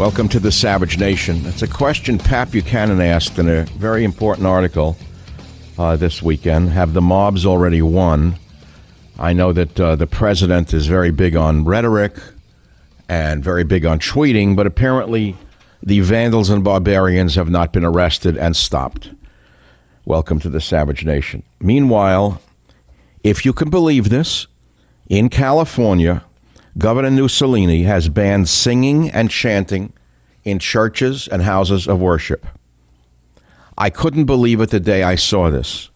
Welcome to the Savage Nation. It's a question Pat Buchanan asked in a very important article uh, this weekend. Have the mobs already won? I know that uh, the president is very big on rhetoric and very big on tweeting, but apparently the vandals and barbarians have not been arrested and stopped. Welcome to the Savage Nation. Meanwhile, if you can believe this, in California, Governor Mussolini has banned singing and chanting in churches and houses of worship. I couldn't believe it the day I saw this.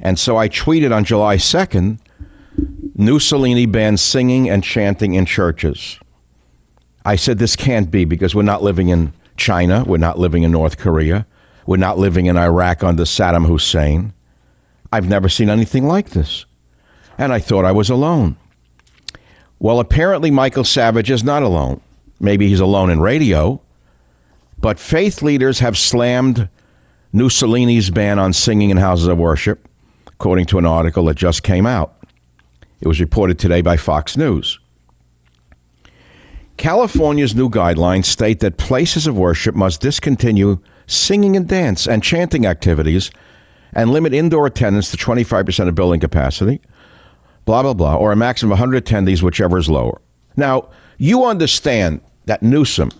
And so I tweeted on July 2nd Mussolini banned singing and chanting in churches. I said this can't be because we're not living in China, we're not living in North Korea, we're not living in Iraq under Saddam Hussein. I've never seen anything like this. And I thought I was alone. Well, apparently Michael Savage is not alone. Maybe he's alone in radio, but faith leaders have slammed Mussolini's ban on singing in houses of worship, according to an article that just came out. It was reported today by Fox News. California's new guidelines state that places of worship must discontinue singing and dance and chanting activities and limit indoor attendance to 25% of building capacity blah, blah, blah, or a maximum of 100 attendees, whichever is lower. Now, you understand that Newsom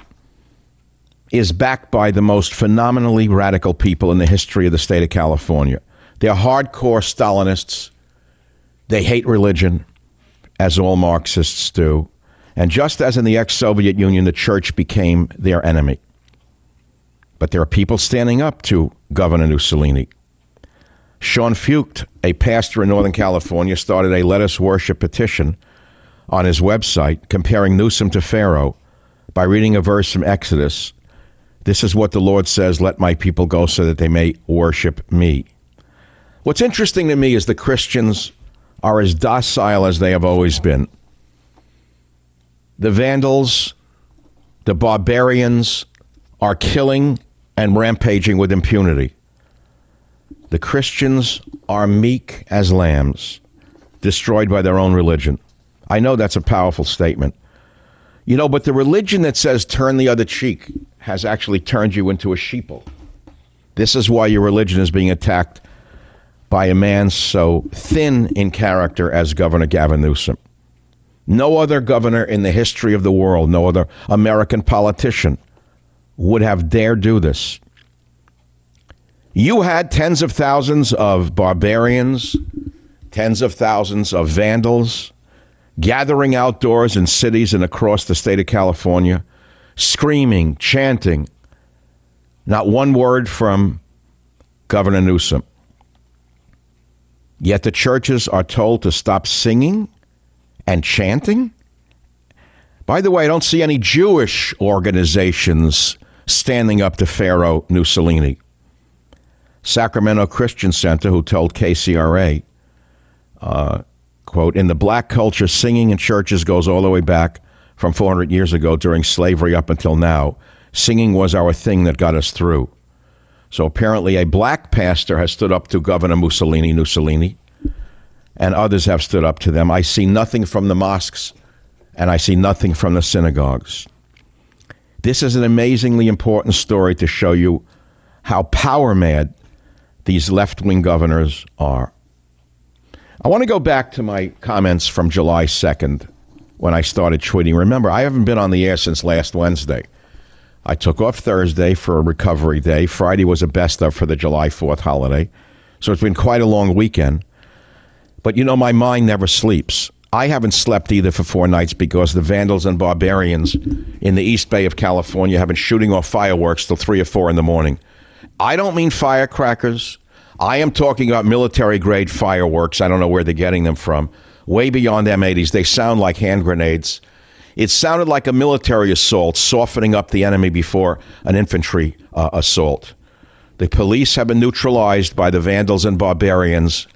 is backed by the most phenomenally radical people in the history of the state of California. They're hardcore Stalinists. They hate religion, as all Marxists do. And just as in the ex Soviet Union, the church became their enemy. But there are people standing up to Governor Mussolini. Sean Feucht, a pastor in Northern California, started a Let Us Worship petition on his website comparing Newsom to Pharaoh by reading a verse from Exodus. This is what the Lord says Let my people go so that they may worship me. What's interesting to me is the Christians are as docile as they have always been. The Vandals, the barbarians are killing and rampaging with impunity. The Christians are meek as lambs, destroyed by their own religion. I know that's a powerful statement. You know, but the religion that says turn the other cheek has actually turned you into a sheeple. This is why your religion is being attacked by a man so thin in character as Governor Gavin Newsom. No other governor in the history of the world, no other American politician would have dared do this. You had tens of thousands of barbarians, tens of thousands of vandals gathering outdoors in cities and across the state of California, screaming, chanting. Not one word from Governor Newsom. Yet the churches are told to stop singing and chanting. By the way, I don't see any Jewish organizations standing up to Pharaoh Mussolini. Sacramento Christian Center, who told KCRA, uh, quote, in the black culture, singing in churches goes all the way back from 400 years ago during slavery up until now. Singing was our thing that got us through. So apparently, a black pastor has stood up to Governor Mussolini, Mussolini, and others have stood up to them. I see nothing from the mosques, and I see nothing from the synagogues. This is an amazingly important story to show you how power mad these left wing governors are. I want to go back to my comments from July 2nd when I started tweeting. Remember, I haven't been on the air since last Wednesday. I took off Thursday for a recovery day. Friday was a best of for the July 4th holiday. So it's been quite a long weekend. But you know, my mind never sleeps. I haven't slept either for four nights because the vandals and barbarians in the East Bay of California have been shooting off fireworks till three or four in the morning. I don't mean firecrackers. I am talking about military grade fireworks. I don't know where they're getting them from. Way beyond M80s. They sound like hand grenades. It sounded like a military assault, softening up the enemy before an infantry uh, assault. The police have been neutralized by the vandals and barbarians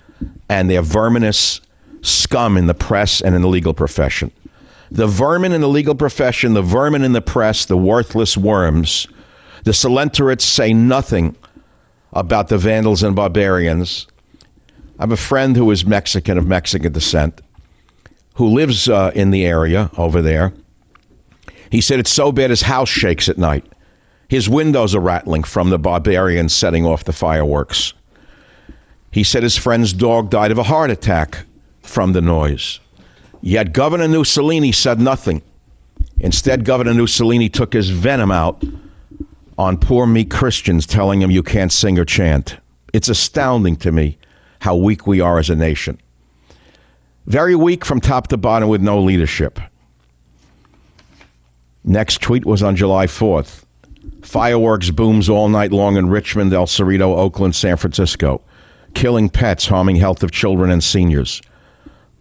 and their verminous scum in the press and in the legal profession. The vermin in the legal profession, the vermin in the press, the worthless worms, the Salenterists say nothing about the vandals and barbarians. I have a friend who is Mexican, of Mexican descent, who lives uh, in the area over there. He said it's so bad his house shakes at night. His windows are rattling from the barbarians setting off the fireworks. He said his friend's dog died of a heart attack from the noise. Yet Governor Mussolini said nothing. Instead, Governor Mussolini took his venom out on poor meek Christians, telling them you can't sing or chant. It's astounding to me how weak we are as a nation. Very weak from top to bottom with no leadership. Next tweet was on July 4th. Fireworks booms all night long in Richmond, El Cerrito, Oakland, San Francisco, killing pets, harming health of children and seniors.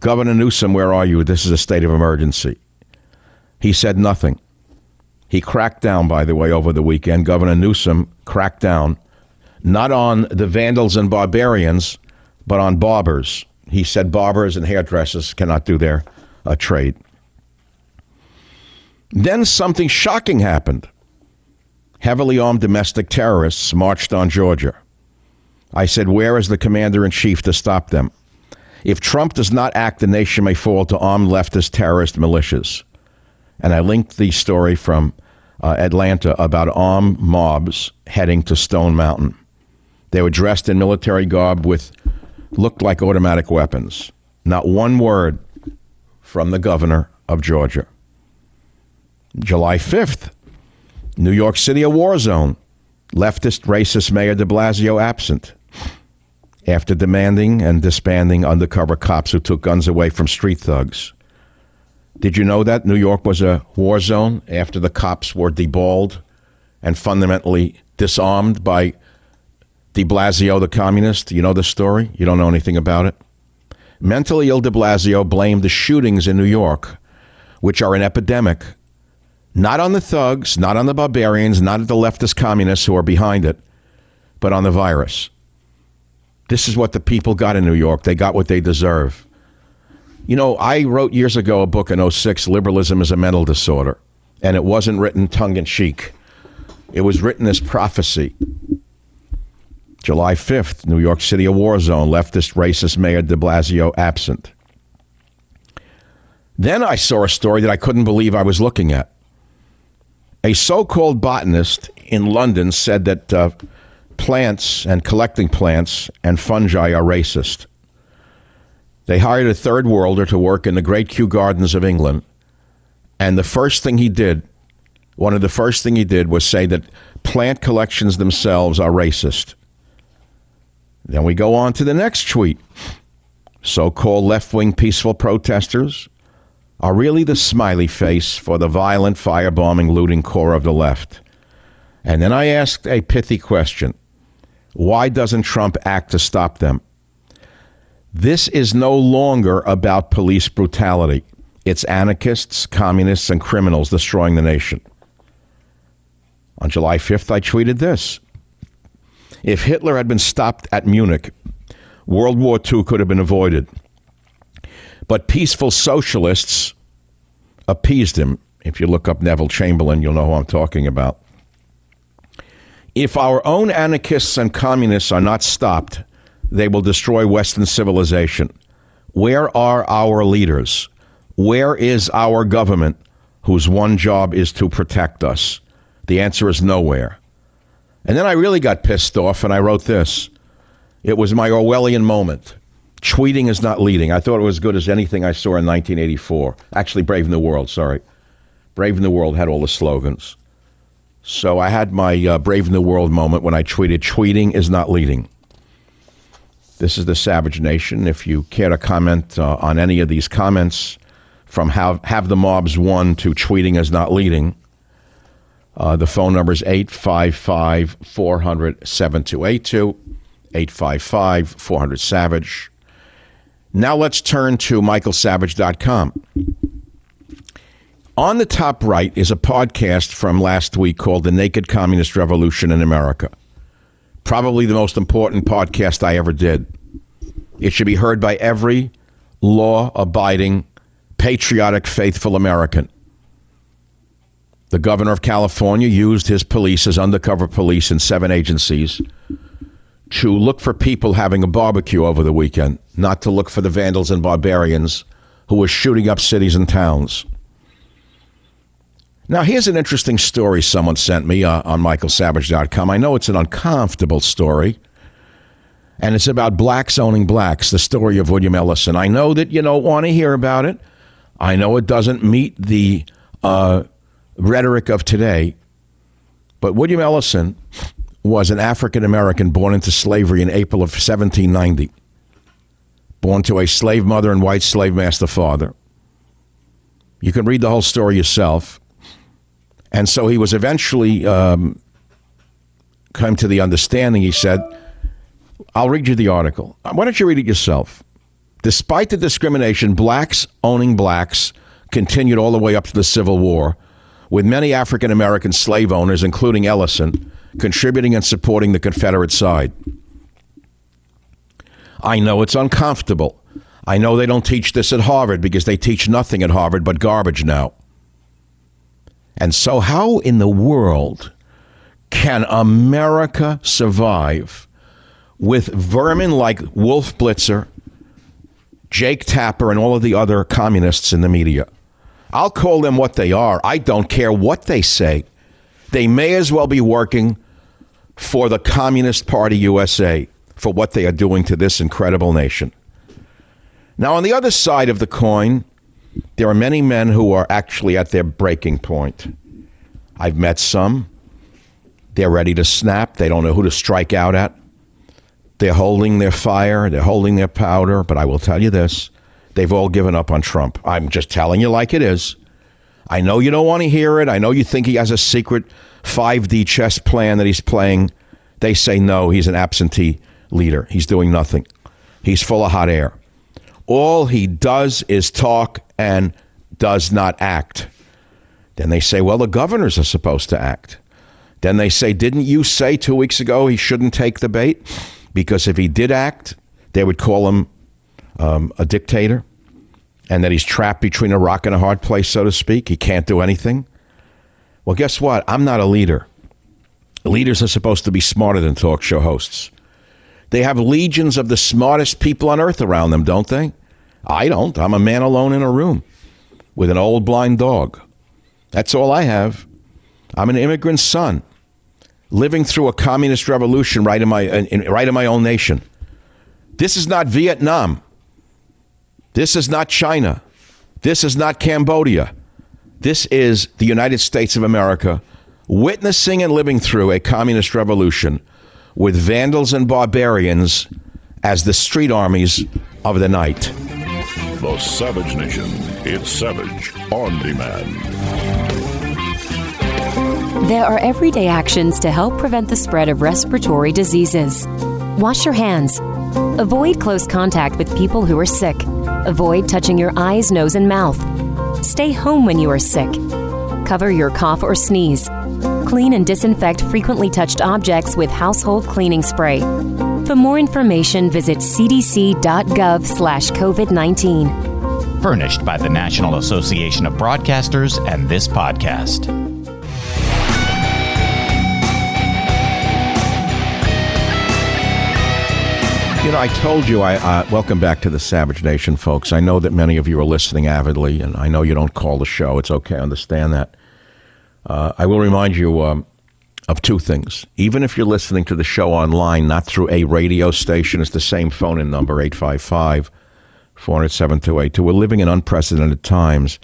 Governor Newsom, where are you? This is a state of emergency. He said nothing. He cracked down, by the way, over the weekend. Governor Newsom cracked down not on the vandals and barbarians, but on barbers. He said barbers and hairdressers cannot do their uh, trade. Then something shocking happened. Heavily armed domestic terrorists marched on Georgia. I said, Where is the commander in chief to stop them? If Trump does not act, the nation may fall to armed leftist terrorist militias. And I linked the story from uh, Atlanta about armed mobs heading to Stone Mountain. They were dressed in military garb with looked like automatic weapons. Not one word from the governor of Georgia. July 5th, New York City, a war zone. Leftist racist Mayor de Blasio absent after demanding and disbanding undercover cops who took guns away from street thugs. Did you know that New York was a war zone after the cops were deballed and fundamentally disarmed by de Blasio, the communist? You know the story? You don't know anything about it? Mentally ill de Blasio blamed the shootings in New York, which are an epidemic, not on the thugs, not on the barbarians, not at the leftist communists who are behind it, but on the virus. This is what the people got in New York. They got what they deserve. You know, I wrote years ago a book in 06, Liberalism is a Mental Disorder, and it wasn't written tongue in cheek. It was written as prophecy. July 5th, New York City, a war zone, leftist racist Mayor de Blasio absent. Then I saw a story that I couldn't believe I was looking at. A so called botanist in London said that uh, plants and collecting plants and fungi are racist. They hired a third worlder to work in the great Kew Gardens of England. And the first thing he did, one of the first thing he did was say that plant collections themselves are racist. Then we go on to the next tweet. So-called left-wing peaceful protesters are really the smiley face for the violent firebombing looting core of the left. And then I asked a pithy question. Why doesn't Trump act to stop them? This is no longer about police brutality. It's anarchists, communists, and criminals destroying the nation. On July 5th, I tweeted this If Hitler had been stopped at Munich, World War II could have been avoided. But peaceful socialists appeased him. If you look up Neville Chamberlain, you'll know who I'm talking about. If our own anarchists and communists are not stopped, they will destroy Western civilization. Where are our leaders? Where is our government whose one job is to protect us? The answer is nowhere. And then I really got pissed off and I wrote this. It was my Orwellian moment. Tweeting is not leading. I thought it was as good as anything I saw in 1984. Actually, Brave New World, sorry. Brave New World had all the slogans. So I had my uh, Brave New World moment when I tweeted, tweeting is not leading. This is the Savage Nation. If you care to comment uh, on any of these comments, from have, have the mobs won to tweeting is not leading, uh, the phone number is 855 400 7282, 855 400 Savage. Now let's turn to michaelsavage.com. On the top right is a podcast from last week called The Naked Communist Revolution in America. Probably the most important podcast I ever did. It should be heard by every law abiding, patriotic, faithful American. The governor of California used his police as undercover police in seven agencies to look for people having a barbecue over the weekend, not to look for the vandals and barbarians who were shooting up cities and towns. Now, here's an interesting story someone sent me uh, on michaelsavage.com. I know it's an uncomfortable story, and it's about blacks owning blacks, the story of William Ellison. I know that you don't want to hear about it. I know it doesn't meet the uh, rhetoric of today, but William Ellison was an African American born into slavery in April of 1790, born to a slave mother and white slave master father. You can read the whole story yourself. And so he was eventually um, come to the understanding, he said, I'll read you the article. Why don't you read it yourself? Despite the discrimination, blacks owning blacks continued all the way up to the Civil War, with many African American slave owners, including Ellison, contributing and supporting the Confederate side. I know it's uncomfortable. I know they don't teach this at Harvard because they teach nothing at Harvard but garbage now. And so, how in the world can America survive with vermin like Wolf Blitzer, Jake Tapper, and all of the other communists in the media? I'll call them what they are. I don't care what they say. They may as well be working for the Communist Party USA for what they are doing to this incredible nation. Now, on the other side of the coin, there are many men who are actually at their breaking point. I've met some. They're ready to snap. They don't know who to strike out at. They're holding their fire, they're holding their powder, but I will tell you this they've all given up on Trump. I'm just telling you like it is. I know you don't want to hear it. I know you think he has a secret 5D chess plan that he's playing. They say no, he's an absentee leader. He's doing nothing. He's full of hot air. All he does is talk and does not act. Then they say, well, the governors are supposed to act. Then they say, didn't you say two weeks ago he shouldn't take the bait? Because if he did act, they would call him um, a dictator and that he's trapped between a rock and a hard place, so to speak. He can't do anything. Well, guess what? I'm not a leader. Leaders are supposed to be smarter than talk show hosts. They have legions of the smartest people on earth around them, don't they? I don't. I'm a man alone in a room with an old blind dog. That's all I have. I'm an immigrant son living through a communist revolution right in my in, right in my own nation. This is not Vietnam. This is not China. This is not Cambodia. This is the United States of America witnessing and living through a communist revolution with vandals and barbarians as the street armies of the night. The Savage Nation. It's Savage on demand. There are everyday actions to help prevent the spread of respiratory diseases. Wash your hands. Avoid close contact with people who are sick. Avoid touching your eyes, nose, and mouth. Stay home when you are sick. Cover your cough or sneeze. Clean and disinfect frequently touched objects with household cleaning spray. For more information, visit cdc.gov slash COVID 19. Furnished by the National Association of Broadcasters and this podcast. You know, I told you, I uh, welcome back to the Savage Nation, folks. I know that many of you are listening avidly, and I know you don't call the show. It's okay, I understand that. Uh, I will remind you um, of two things. Even if you're listening to the show online, not through a radio station, it's the same phone number, 855 400 7282. We're living in unprecedented times.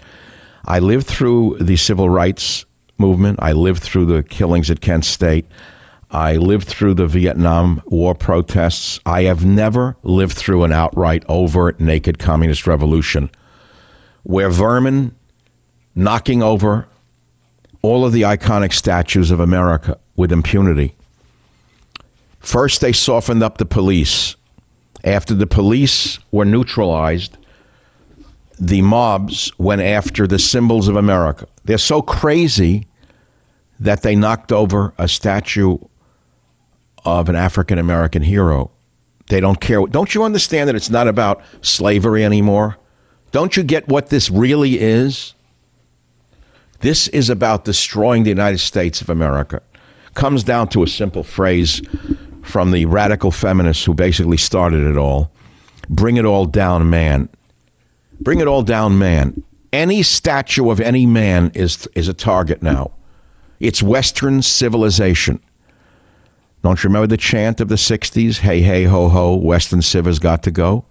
I lived through the civil rights movement, I lived through the killings at Kent State. I lived through the Vietnam War protests. I have never lived through an outright, overt, naked communist revolution where vermin knocking over all of the iconic statues of America with impunity. First, they softened up the police. After the police were neutralized, the mobs went after the symbols of America. They're so crazy that they knocked over a statue of an African American hero. They don't care. Don't you understand that it's not about slavery anymore? Don't you get what this really is? This is about destroying the United States of America. Comes down to a simple phrase from the radical feminists who basically started it all bring it all down, man. Bring it all down, man. Any statue of any man is, is a target now. It's Western civilization. Don't you remember the chant of the 60s? Hey, hey, ho, ho, Western Civ has got to go.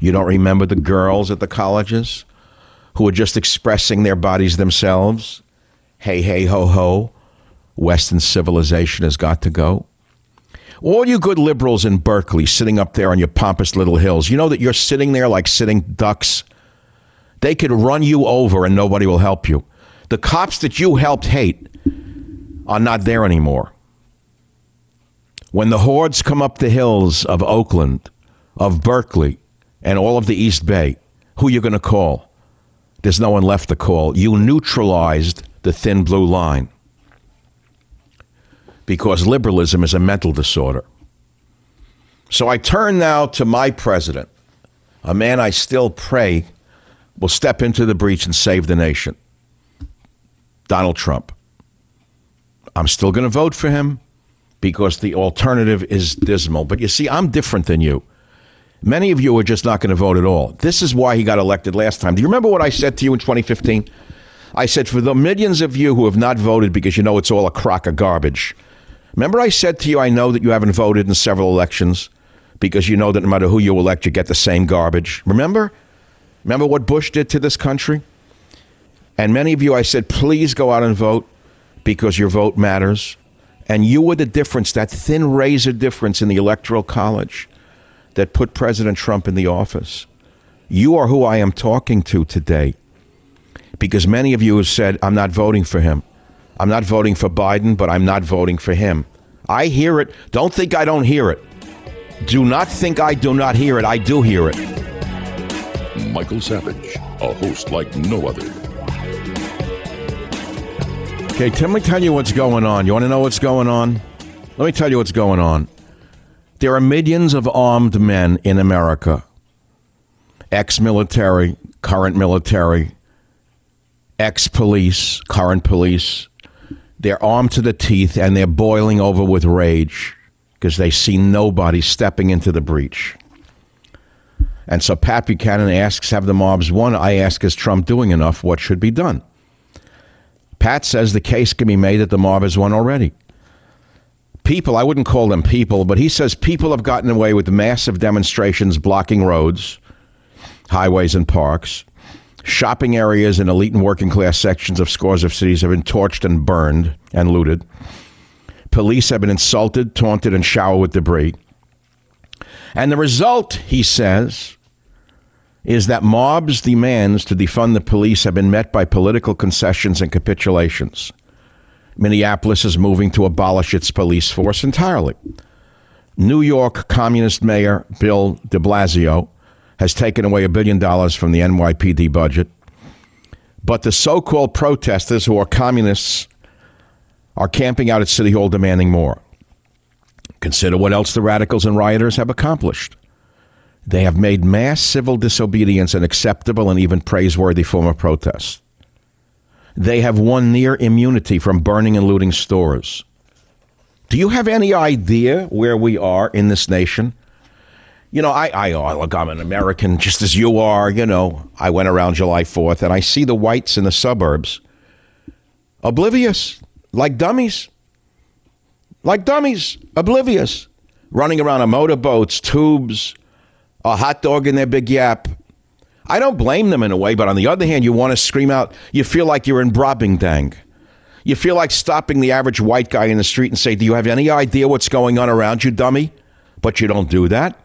You don't remember the girls at the colleges who are just expressing their bodies themselves? Hey, hey, ho, ho, Western civilization has got to go. All you good liberals in Berkeley sitting up there on your pompous little hills, you know that you're sitting there like sitting ducks? They could run you over and nobody will help you. The cops that you helped hate are not there anymore. When the hordes come up the hills of Oakland, of Berkeley, and all of the East Bay, who are you going to call? There's no one left to call. You neutralized the thin blue line because liberalism is a mental disorder. So I turn now to my president, a man I still pray will step into the breach and save the nation Donald Trump. I'm still going to vote for him because the alternative is dismal. But you see, I'm different than you. Many of you are just not going to vote at all. This is why he got elected last time. Do you remember what I said to you in 2015? I said, for the millions of you who have not voted because you know it's all a crock of garbage, Remember, I said to you, I know that you haven't voted in several elections because you know that no matter who you elect, you get the same garbage. Remember? Remember what Bush did to this country? And many of you, I said, please go out and vote because your vote matters. And you were the difference, that thin razor difference in the Electoral College that put President Trump in the office. You are who I am talking to today because many of you have said, I'm not voting for him. I'm not voting for Biden, but I'm not voting for him. I hear it. Don't think I don't hear it. Do not think I do not hear it. I do hear it. Michael Savage, a host like no other. Okay, let me tell you what's going on. You want to know what's going on? Let me tell you what's going on. There are millions of armed men in America, ex military, current military, ex police, current police, they're armed to the teeth and they're boiling over with rage because they see nobody stepping into the breach. And so Pat Buchanan asks, Have the mobs won? I ask, Is Trump doing enough? What should be done? Pat says the case can be made that the mob has won already. People, I wouldn't call them people, but he says people have gotten away with massive demonstrations blocking roads, highways, and parks. Shopping areas in elite and working class sections of scores of cities have been torched and burned and looted. Police have been insulted, taunted, and showered with debris. And the result, he says, is that mobs' demands to defund the police have been met by political concessions and capitulations. Minneapolis is moving to abolish its police force entirely. New York Communist Mayor Bill de Blasio has taken away a billion dollars from the NYPD budget. But the so called protesters who are communists are camping out at City Hall demanding more. Consider what else the radicals and rioters have accomplished. They have made mass civil disobedience an acceptable and even praiseworthy form of protest. They have won near immunity from burning and looting stores. Do you have any idea where we are in this nation? you know, I, I, oh, look, I'm an American just as you are. You know, I went around July 4th and I see the whites in the suburbs oblivious, like dummies, like dummies, oblivious, running around on motorboats, tubes, a hot dog in their big yap. I don't blame them in a way, but on the other hand, you want to scream out, you feel like you're in Brobdingnag. You feel like stopping the average white guy in the street and say, Do you have any idea what's going on around you, dummy? But you don't do that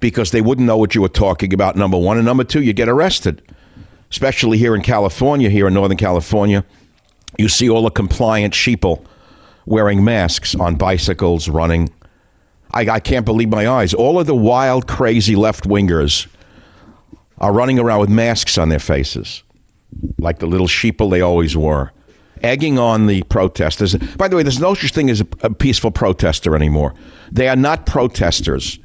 because they wouldn't know what you were talking about, number one. And number two, you get arrested, especially here in California, here in Northern California. You see all the compliant sheeple wearing masks on bicycles, running. I, I can't believe my eyes. All of the wild, crazy left wingers are running around with masks on their faces, like the little sheeple they always were, egging on the protesters. By the way, there's no such thing as a, a peaceful protester anymore. They are not protesters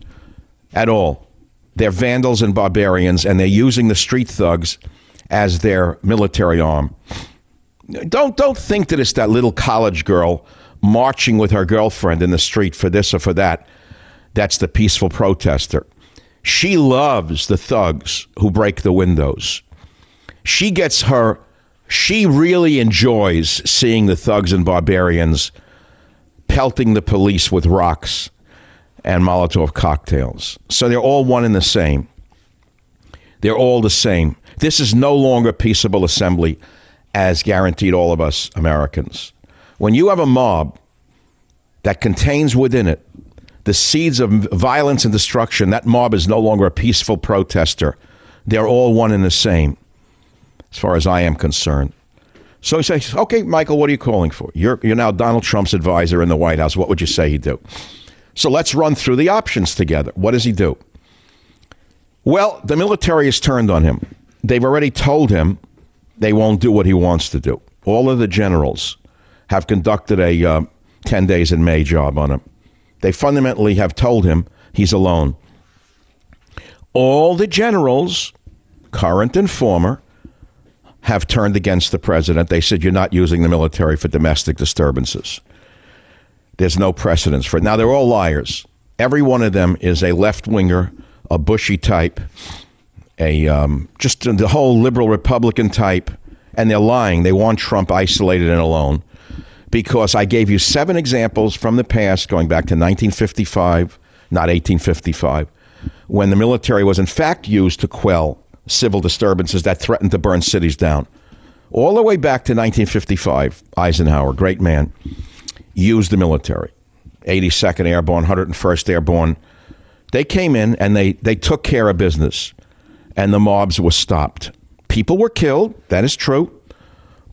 at all. They're vandals and barbarians, and they're using the street thugs as their military arm. Don't don't think that it's that little college girl marching with her girlfriend in the street for this or for that. That's the peaceful protester. She loves the thugs who break the windows. She gets her she really enjoys seeing the thugs and barbarians pelting the police with rocks and Molotov cocktails. So they're all one and the same. They're all the same. This is no longer peaceable assembly as guaranteed all of us Americans. When you have a mob that contains within it the seeds of violence and destruction, that mob is no longer a peaceful protester. They're all one and the same, as far as I am concerned. So he says, Okay, Michael, what are you calling for? You're, you're now Donald Trump's advisor in the White House. What would you say he'd do? So let's run through the options together. What does he do? Well, the military has turned on him. They've already told him they won't do what he wants to do. All of the generals have conducted a uh, 10 days in May job on him. They fundamentally have told him he's alone. All the generals, current and former, have turned against the president. They said, You're not using the military for domestic disturbances. There's no precedence for it. Now, they're all liars. Every one of them is a left winger, a Bushy type, a um, just the whole liberal Republican type, and they're lying. They want Trump isolated and alone because I gave you seven examples from the past going back to 1955, not 1855, when the military was in fact used to quell civil disturbances that threatened to burn cities down. All the way back to 1955, Eisenhower, great man used the military. 82nd Airborne, 101st Airborne. They came in and they, they took care of business, and the mobs were stopped. People were killed, that is true,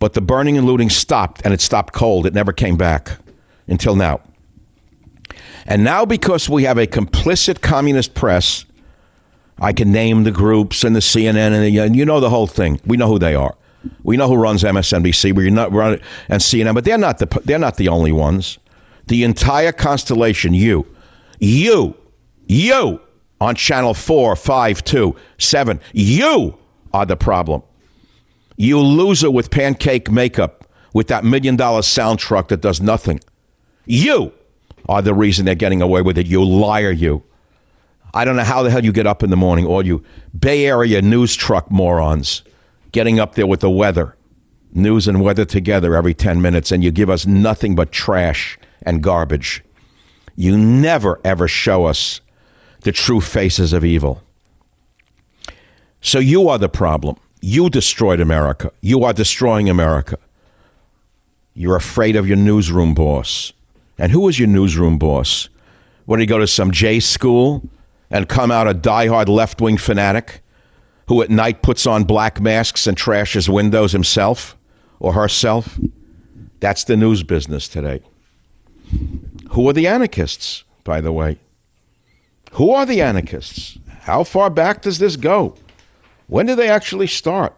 but the burning and looting stopped, and it stopped cold. It never came back until now. And now, because we have a complicit communist press, I can name the groups and the CNN, and, the, and you know the whole thing. We know who they are. We know who runs MSNBC. We're not running and CNN, but they're not the they're not the only ones. The entire constellation, you, you, you on channel four, five, two, seven, you are the problem. You loser with pancake makeup with that million dollar sound truck that does nothing. You are the reason they're getting away with it. You liar, you. I don't know how the hell you get up in the morning, all you Bay Area news truck morons getting up there with the weather, news and weather together every 10 minutes, and you give us nothing but trash and garbage. You never, ever show us the true faces of evil. So you are the problem. You destroyed America. You are destroying America. You're afraid of your newsroom boss. And who is your newsroom boss? When you go to some J school and come out a diehard left wing fanatic? who at night puts on black masks and trashes windows himself or herself. That's the news business today. Who are the anarchists, by the way? Who are the anarchists? How far back does this go? When did they actually start?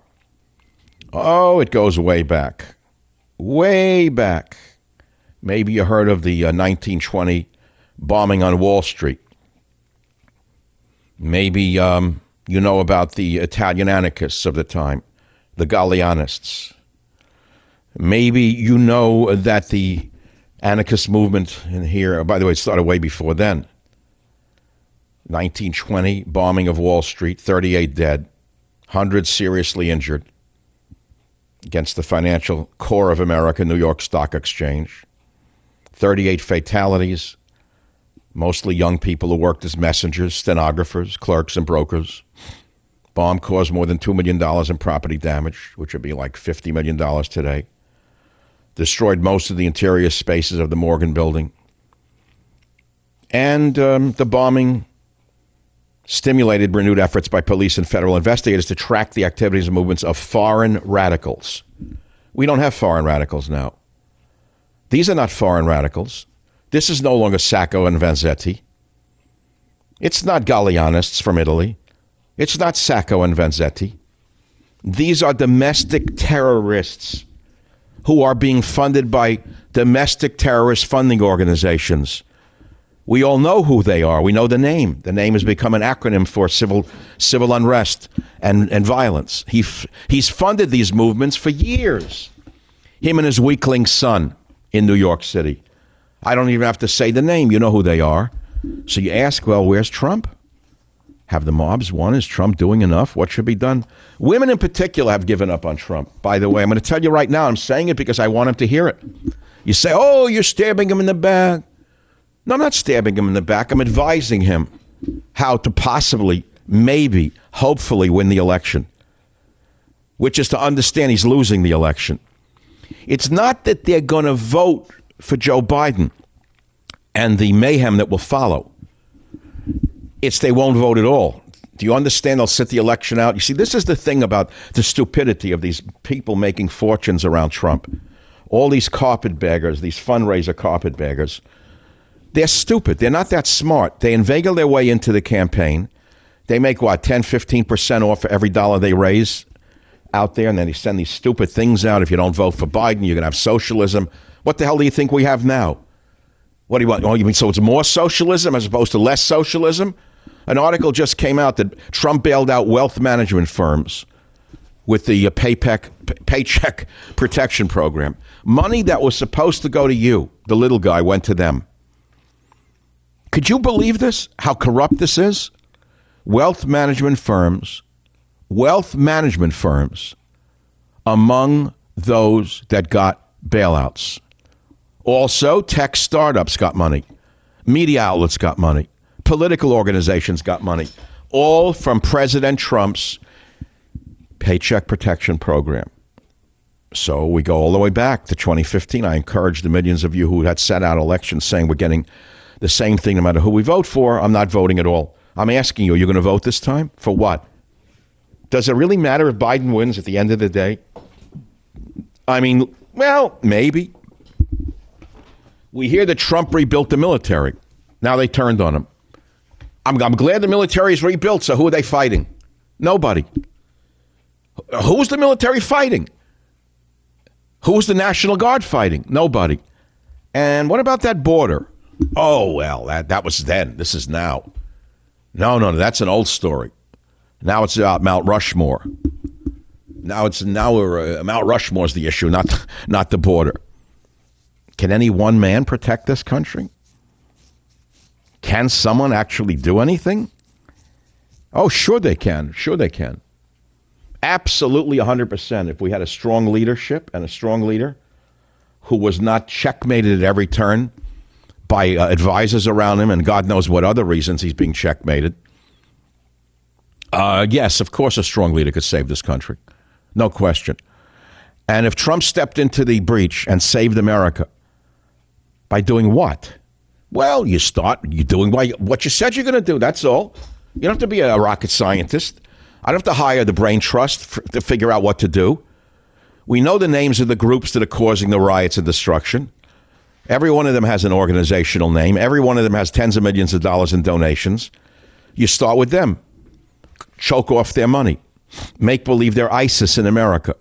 Oh, it goes way back. Way back. Maybe you heard of the uh, 1920 bombing on Wall Street. Maybe um, you know about the Italian anarchists of the time, the Galleanists. Maybe you know that the anarchist movement in here, by the way, it started way before then. 1920, bombing of Wall Street, 38 dead, hundreds seriously injured against the financial core of America, New York Stock Exchange. 38 fatalities, mostly young people who worked as messengers, stenographers, clerks, and brokers. Bomb caused more than $2 million in property damage, which would be like $50 million today. Destroyed most of the interior spaces of the Morgan building. And um, the bombing stimulated renewed efforts by police and federal investigators to track the activities and movements of foreign radicals. We don't have foreign radicals now. These are not foreign radicals. This is no longer Sacco and Vanzetti. It's not Galleanists from Italy. It's not Sacco and Vanzetti. These are domestic terrorists who are being funded by domestic terrorist funding organizations. We all know who they are. We know the name. The name has become an acronym for civil civil unrest and, and violence. He f- he's funded these movements for years. Him and his weakling son in New York City. I don't even have to say the name. You know who they are. So you ask, well, where's Trump? Have the mobs won? Is Trump doing enough? What should be done? Women in particular have given up on Trump. By the way, I'm going to tell you right now, I'm saying it because I want him to hear it. You say, oh, you're stabbing him in the back. No, I'm not stabbing him in the back. I'm advising him how to possibly, maybe, hopefully win the election, which is to understand he's losing the election. It's not that they're going to vote for Joe Biden and the mayhem that will follow. It's they won't vote at all. Do you understand? They'll sit the election out. You see, this is the thing about the stupidity of these people making fortunes around Trump. All these carpetbaggers, these fundraiser carpetbaggers, they're stupid. They're not that smart. They inveigle their way into the campaign. They make what, 10, 15% off for every dollar they raise out there, and then they send these stupid things out. If you don't vote for Biden, you're going to have socialism. What the hell do you think we have now? What do you want? Oh, you mean so it's more socialism as opposed to less socialism? An article just came out that Trump bailed out wealth management firms with the uh, paycheck, paycheck protection program. Money that was supposed to go to you, the little guy, went to them. Could you believe this? How corrupt this is? Wealth management firms, wealth management firms among those that got bailouts. Also, tech startups got money, media outlets got money, political organizations got money, all from President Trump's Paycheck Protection Program. So we go all the way back to 2015. I encourage the millions of you who had set out elections saying we're getting the same thing no matter who we vote for. I'm not voting at all. I'm asking you, are you going to vote this time? For what? Does it really matter if Biden wins at the end of the day? I mean, well, maybe. We hear that Trump rebuilt the military. Now they turned on him. I'm, I'm glad the military is rebuilt, so who are they fighting? Nobody. Who's the military fighting? Who's the National Guard fighting? Nobody. And what about that border? Oh, well, that, that was then. This is now. No, no, no, that's an old story. Now it's about Mount Rushmore. Now it's now uh, Mount Rushmore is the issue, not not the border. Can any one man protect this country? Can someone actually do anything? Oh, sure they can. Sure they can. Absolutely 100%. If we had a strong leadership and a strong leader who was not checkmated at every turn by uh, advisors around him and God knows what other reasons he's being checkmated. Uh, yes, of course, a strong leader could save this country. No question. And if Trump stepped into the breach and saved America by doing what? Well, you start you doing what you said you're going to do. That's all. You don't have to be a rocket scientist. I don't have to hire the brain trust to figure out what to do. We know the names of the groups that are causing the riots and destruction. Every one of them has an organizational name. Every one of them has tens of millions of dollars in donations. You start with them, choke off their money, make believe they're ISIS in America.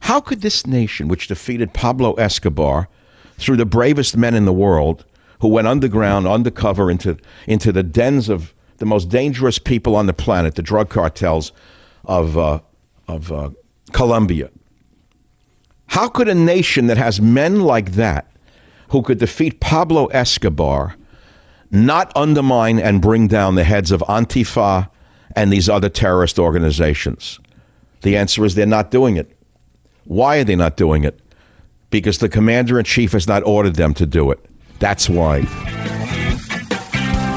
How could this nation, which defeated Pablo Escobar through the bravest men in the world, who went underground, undercover into, into the dens of the most dangerous people on the planet, the drug cartels of, uh, of uh, Colombia. How could a nation that has men like that, who could defeat Pablo Escobar, not undermine and bring down the heads of Antifa and these other terrorist organizations? The answer is they're not doing it. Why are they not doing it? Because the commander in chief has not ordered them to do it. That's why.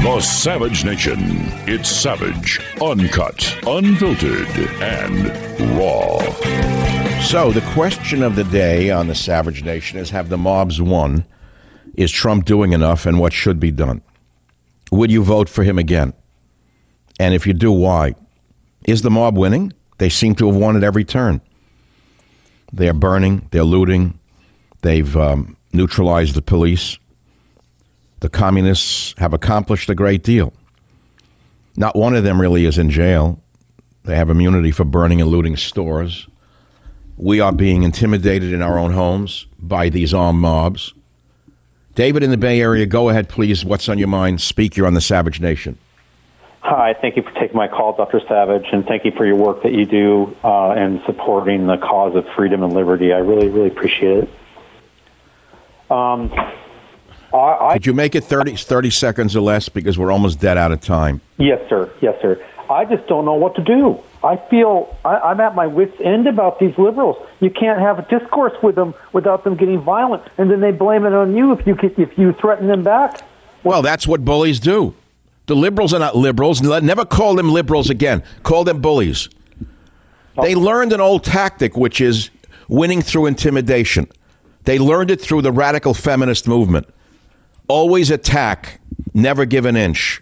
The Savage Nation. It's savage, uncut, unfiltered, and raw. So, the question of the day on the Savage Nation is Have the mobs won? Is Trump doing enough, and what should be done? Would you vote for him again? And if you do, why? Is the mob winning? They seem to have won at every turn. They're burning, they're looting, they've um, neutralized the police the communists have accomplished a great deal. Not one of them really is in jail. They have immunity for burning and looting stores. We are being intimidated in our own homes by these armed mobs. David in the Bay Area, go ahead, please. What's on your mind? Speak. You're on the Savage Nation. Hi, thank you for taking my call, Dr. Savage, and thank you for your work that you do uh, in supporting the cause of freedom and liberty. I really, really appreciate it. Um, I, I, Could you make it 30, 30 seconds or less because we're almost dead out of time? Yes, sir. Yes, sir. I just don't know what to do. I feel I, am at my wits' end about these liberals. You can't have a discourse with them without them getting violent, and then they blame it on you if you if you threaten them back. Well, that's what bullies do. The liberals are not liberals. Never call them liberals again. Call them bullies. They learned an old tactic, which is winning through intimidation. They learned it through the radical feminist movement. Always attack, never give an inch.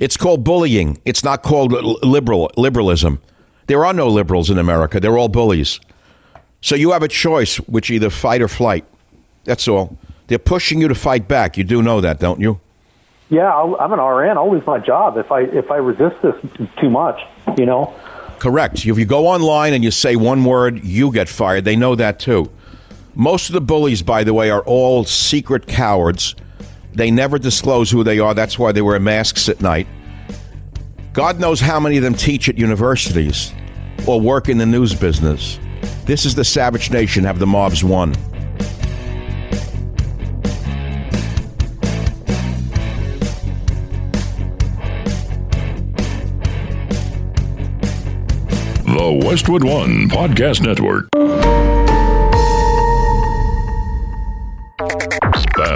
It's called bullying. It's not called liberal liberalism. There are no liberals in America. They're all bullies. So you have a choice, which either fight or flight. That's all. They're pushing you to fight back. You do know that, don't you? Yeah, I'm an RN. I'll lose my job if I if I resist this too much. You know. Correct. If you go online and you say one word, you get fired. They know that too. Most of the bullies, by the way, are all secret cowards they never disclose who they are. That's why they wear masks at night. God knows how many of them teach at universities or work in the news business. This is the savage nation. Have the mobs won? The Westwood One Podcast Network.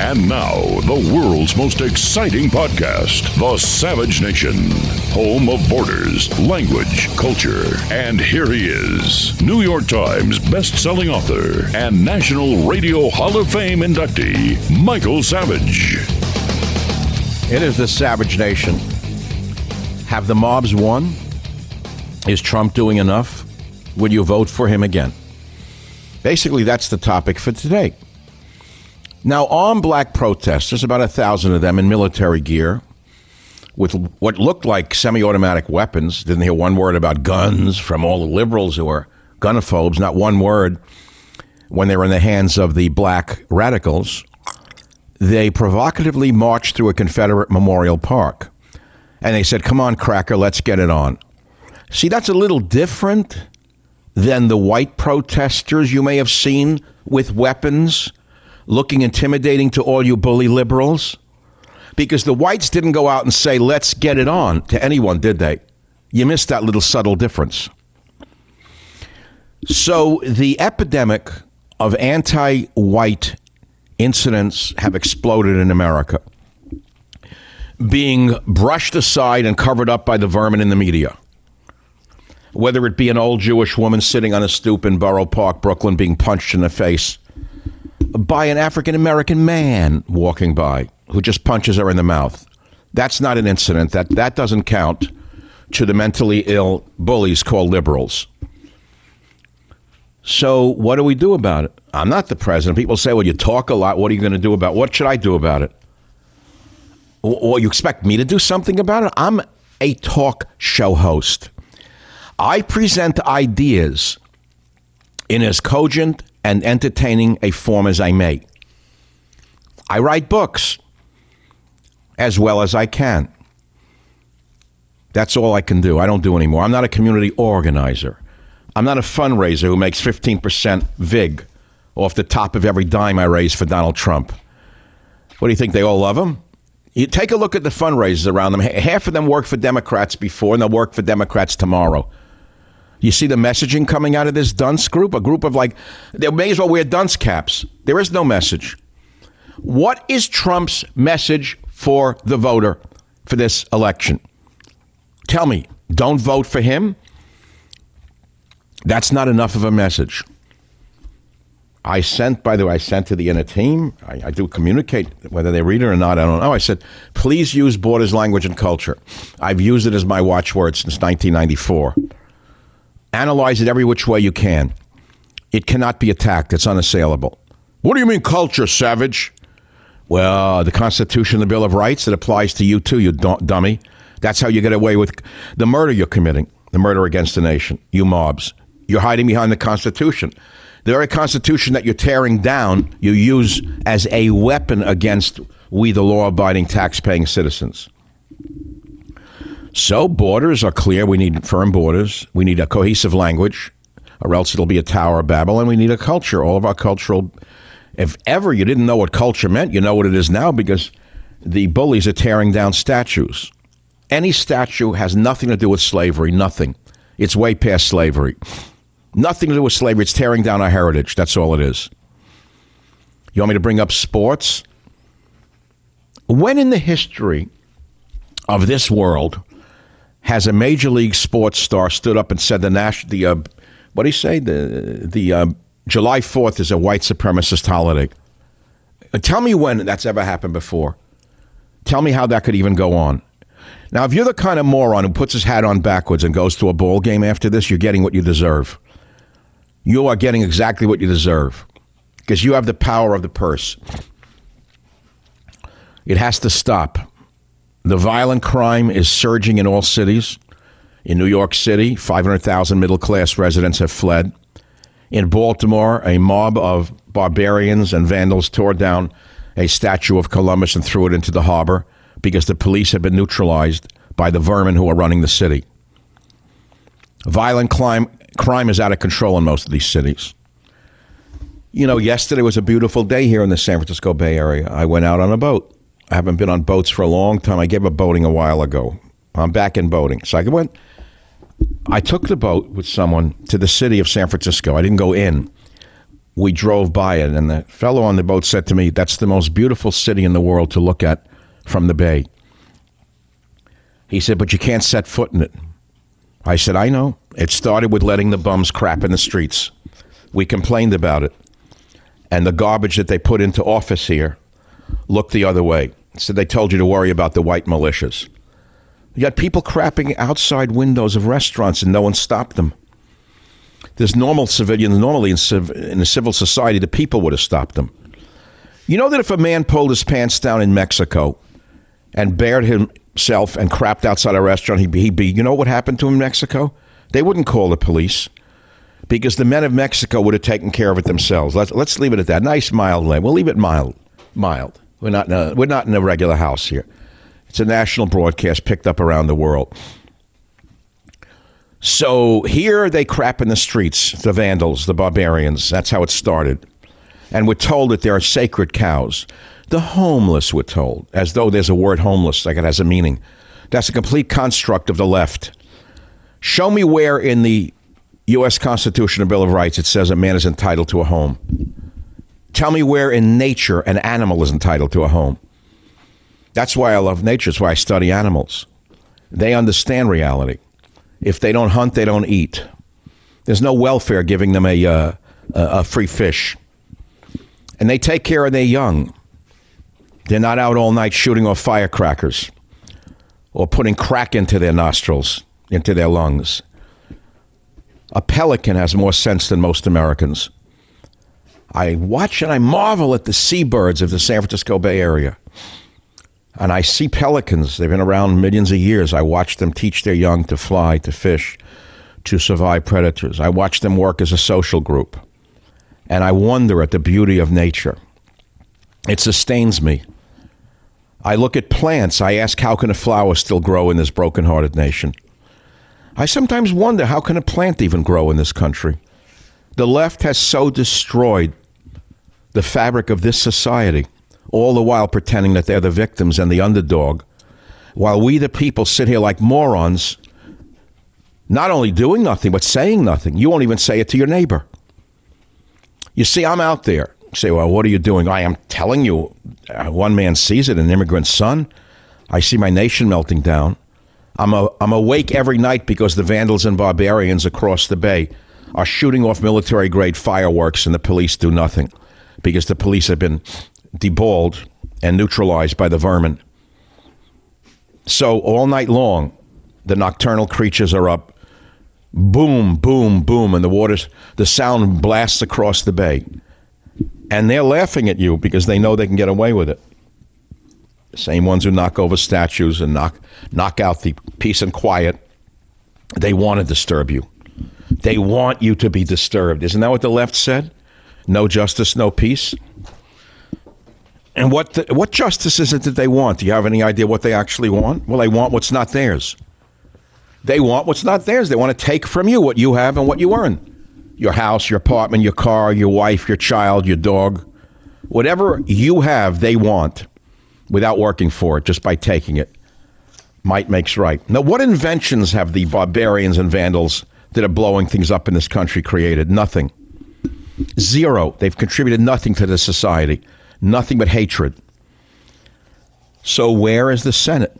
And now, the world's most exciting podcast, The Savage Nation, home of borders, language, culture. And here he is, New York Times best-selling author and National Radio Hall of Fame inductee, Michael Savage. It is the Savage Nation. Have the mobs won? Is Trump doing enough? Would you vote for him again? Basically, that's the topic for today. Now, armed black protesters, about a thousand of them in military gear, with what looked like semi automatic weapons. Didn't hear one word about guns from all the liberals who are gunophobes, not one word when they were in the hands of the black radicals. They provocatively marched through a Confederate memorial park. And they said, Come on, cracker, let's get it on. See, that's a little different than the white protesters you may have seen with weapons looking intimidating to all you bully liberals? Because the whites didn't go out and say, let's get it on to anyone, did they? You missed that little subtle difference. So the epidemic of anti white incidents have exploded in America, being brushed aside and covered up by the vermin in the media. Whether it be an old Jewish woman sitting on a stoop in Borough Park, Brooklyn, being punched in the face, by an African American man walking by who just punches her in the mouth. That's not an incident. That that doesn't count to the mentally ill bullies called liberals. So what do we do about it? I'm not the president. People say, "Well, you talk a lot. What are you going to do about? It? What should I do about it?" Well, you expect me to do something about it? I'm a talk show host. I present ideas in as cogent and entertaining a form as I may. I write books as well as I can. That's all I can do. I don't do anymore. I'm not a community organizer. I'm not a fundraiser who makes 15% VIG off the top of every dime I raise for Donald Trump. What do you think? They all love him? You take a look at the fundraisers around them. Half of them worked for Democrats before, and they'll work for Democrats tomorrow. You see the messaging coming out of this dunce group? A group of like, they may as well wear dunce caps. There is no message. What is Trump's message for the voter for this election? Tell me, don't vote for him? That's not enough of a message. I sent, by the way, I sent to the inner team. I, I, do communicate, whether they read it or not, I don't know. I said, please use borders, language, and culture. I've used it as my watchword since 1994. Analyze it every which way you can. It cannot be attacked, it's unassailable. What do you mean, culture, savage? Well, the Constitution, the Bill of Rights, it applies to you too, you dummy. That's how you get away with the murder you're committing, the murder against the nation, you mobs. You're hiding behind the Constitution. The very Constitution that you're tearing down, you use as a weapon against we, the law abiding, tax paying citizens. So, borders are clear. We need firm borders. We need a cohesive language, or else it'll be a Tower of Babel. And we need a culture. All of our cultural. If ever you didn't know what culture meant, you know what it is now because the bullies are tearing down statues. Any statue has nothing to do with slavery, nothing. It's way past slavery. Nothing to do with slavery. It's tearing down our heritage. That's all it is. You want me to bring up sports? When in the history of this world has a major league sports star stood up and said the national the uh, what do you say the the uh, July Fourth is a white supremacist holiday? Uh, tell me when that's ever happened before. Tell me how that could even go on. Now, if you're the kind of moron who puts his hat on backwards and goes to a ball game after this, you're getting what you deserve you are getting exactly what you deserve because you have the power of the purse. It has to stop. The violent crime is surging in all cities. In New York City, 500,000 middle class residents have fled. In Baltimore, a mob of barbarians and vandals tore down a statue of Columbus and threw it into the harbor because the police had been neutralized by the vermin who are running the city. Violent crime, crime is out of control in most of these cities. You know, yesterday was a beautiful day here in the San Francisco Bay Area. I went out on a boat. I haven't been on boats for a long time. I gave up boating a while ago. I'm back in boating. So I went. I took the boat with someone to the city of San Francisco. I didn't go in. We drove by it, and the fellow on the boat said to me, That's the most beautiful city in the world to look at from the bay. He said, But you can't set foot in it. I said, I know. It started with letting the bums crap in the streets. We complained about it. And the garbage that they put into office here looked the other way. So they told you to worry about the white militias. You got people crapping outside windows of restaurants and no one stopped them. There's normal civilians, normally in, civ- in a civil society, the people would have stopped them. You know that if a man pulled his pants down in Mexico and bared himself and crapped outside a restaurant, he'd be, he'd be, you know what happened to him in Mexico? They wouldn't call the police because the men of Mexico would have taken care of it themselves. Let's, let's leave it at that. Nice, mild land. We'll leave it mild. Mild. We're not, in a, we're not in a regular house here. It's a national broadcast picked up around the world. So here they crap in the streets, the vandals, the barbarians. That's how it started. And we're told that there are sacred cows. The homeless, we're told, as though there's a word homeless, like it has a meaning. That's a complete construct of the left. Show me where in the U.S. Constitution and Bill of Rights it says a man is entitled to a home. Tell me where in nature an animal is entitled to a home. That's why I love nature. That's why I study animals. They understand reality. If they don't hunt, they don't eat. There's no welfare giving them a, uh, a free fish. And they take care of their young. They're not out all night shooting off firecrackers or putting crack into their nostrils, into their lungs. A pelican has more sense than most Americans. I watch and I marvel at the seabirds of the San Francisco Bay Area. And I see pelicans. They've been around millions of years. I watch them teach their young to fly, to fish, to survive predators. I watch them work as a social group. And I wonder at the beauty of nature. It sustains me. I look at plants. I ask, how can a flower still grow in this broken-hearted nation? I sometimes wonder, how can a plant even grow in this country? The left has so destroyed the fabric of this society, all the while pretending that they're the victims and the underdog, while we, the people, sit here like morons, not only doing nothing, but saying nothing. You won't even say it to your neighbor. You see, I'm out there say, well, what are you doing? I am telling you, uh, one man sees it, an immigrant son. I see my nation melting down. I'm, a, I'm awake every night because the vandals and barbarians across the bay are shooting off military grade fireworks and the police do nothing because the police have been deballed and neutralized by the vermin. So all night long, the nocturnal creatures are up. Boom, boom, boom, and the waters, the sound blasts across the bay. And they're laughing at you because they know they can get away with it. Same ones who knock over statues and knock knock out the peace and quiet. They want to disturb you. They want you to be disturbed. Isn't that what the left said? No justice, no peace. And what the, what justice is it that they want? Do you have any idea what they actually want? Well, they want what's not theirs. They want what's not theirs. They want to take from you what you have and what you earn. Your house, your apartment, your car, your wife, your child, your dog. Whatever you have, they want without working for it, just by taking it. Might makes right. Now, what inventions have the barbarians and vandals that are blowing things up in this country created? Nothing. Zero. They've contributed nothing to the society nothing but hatred. So, where is the Senate?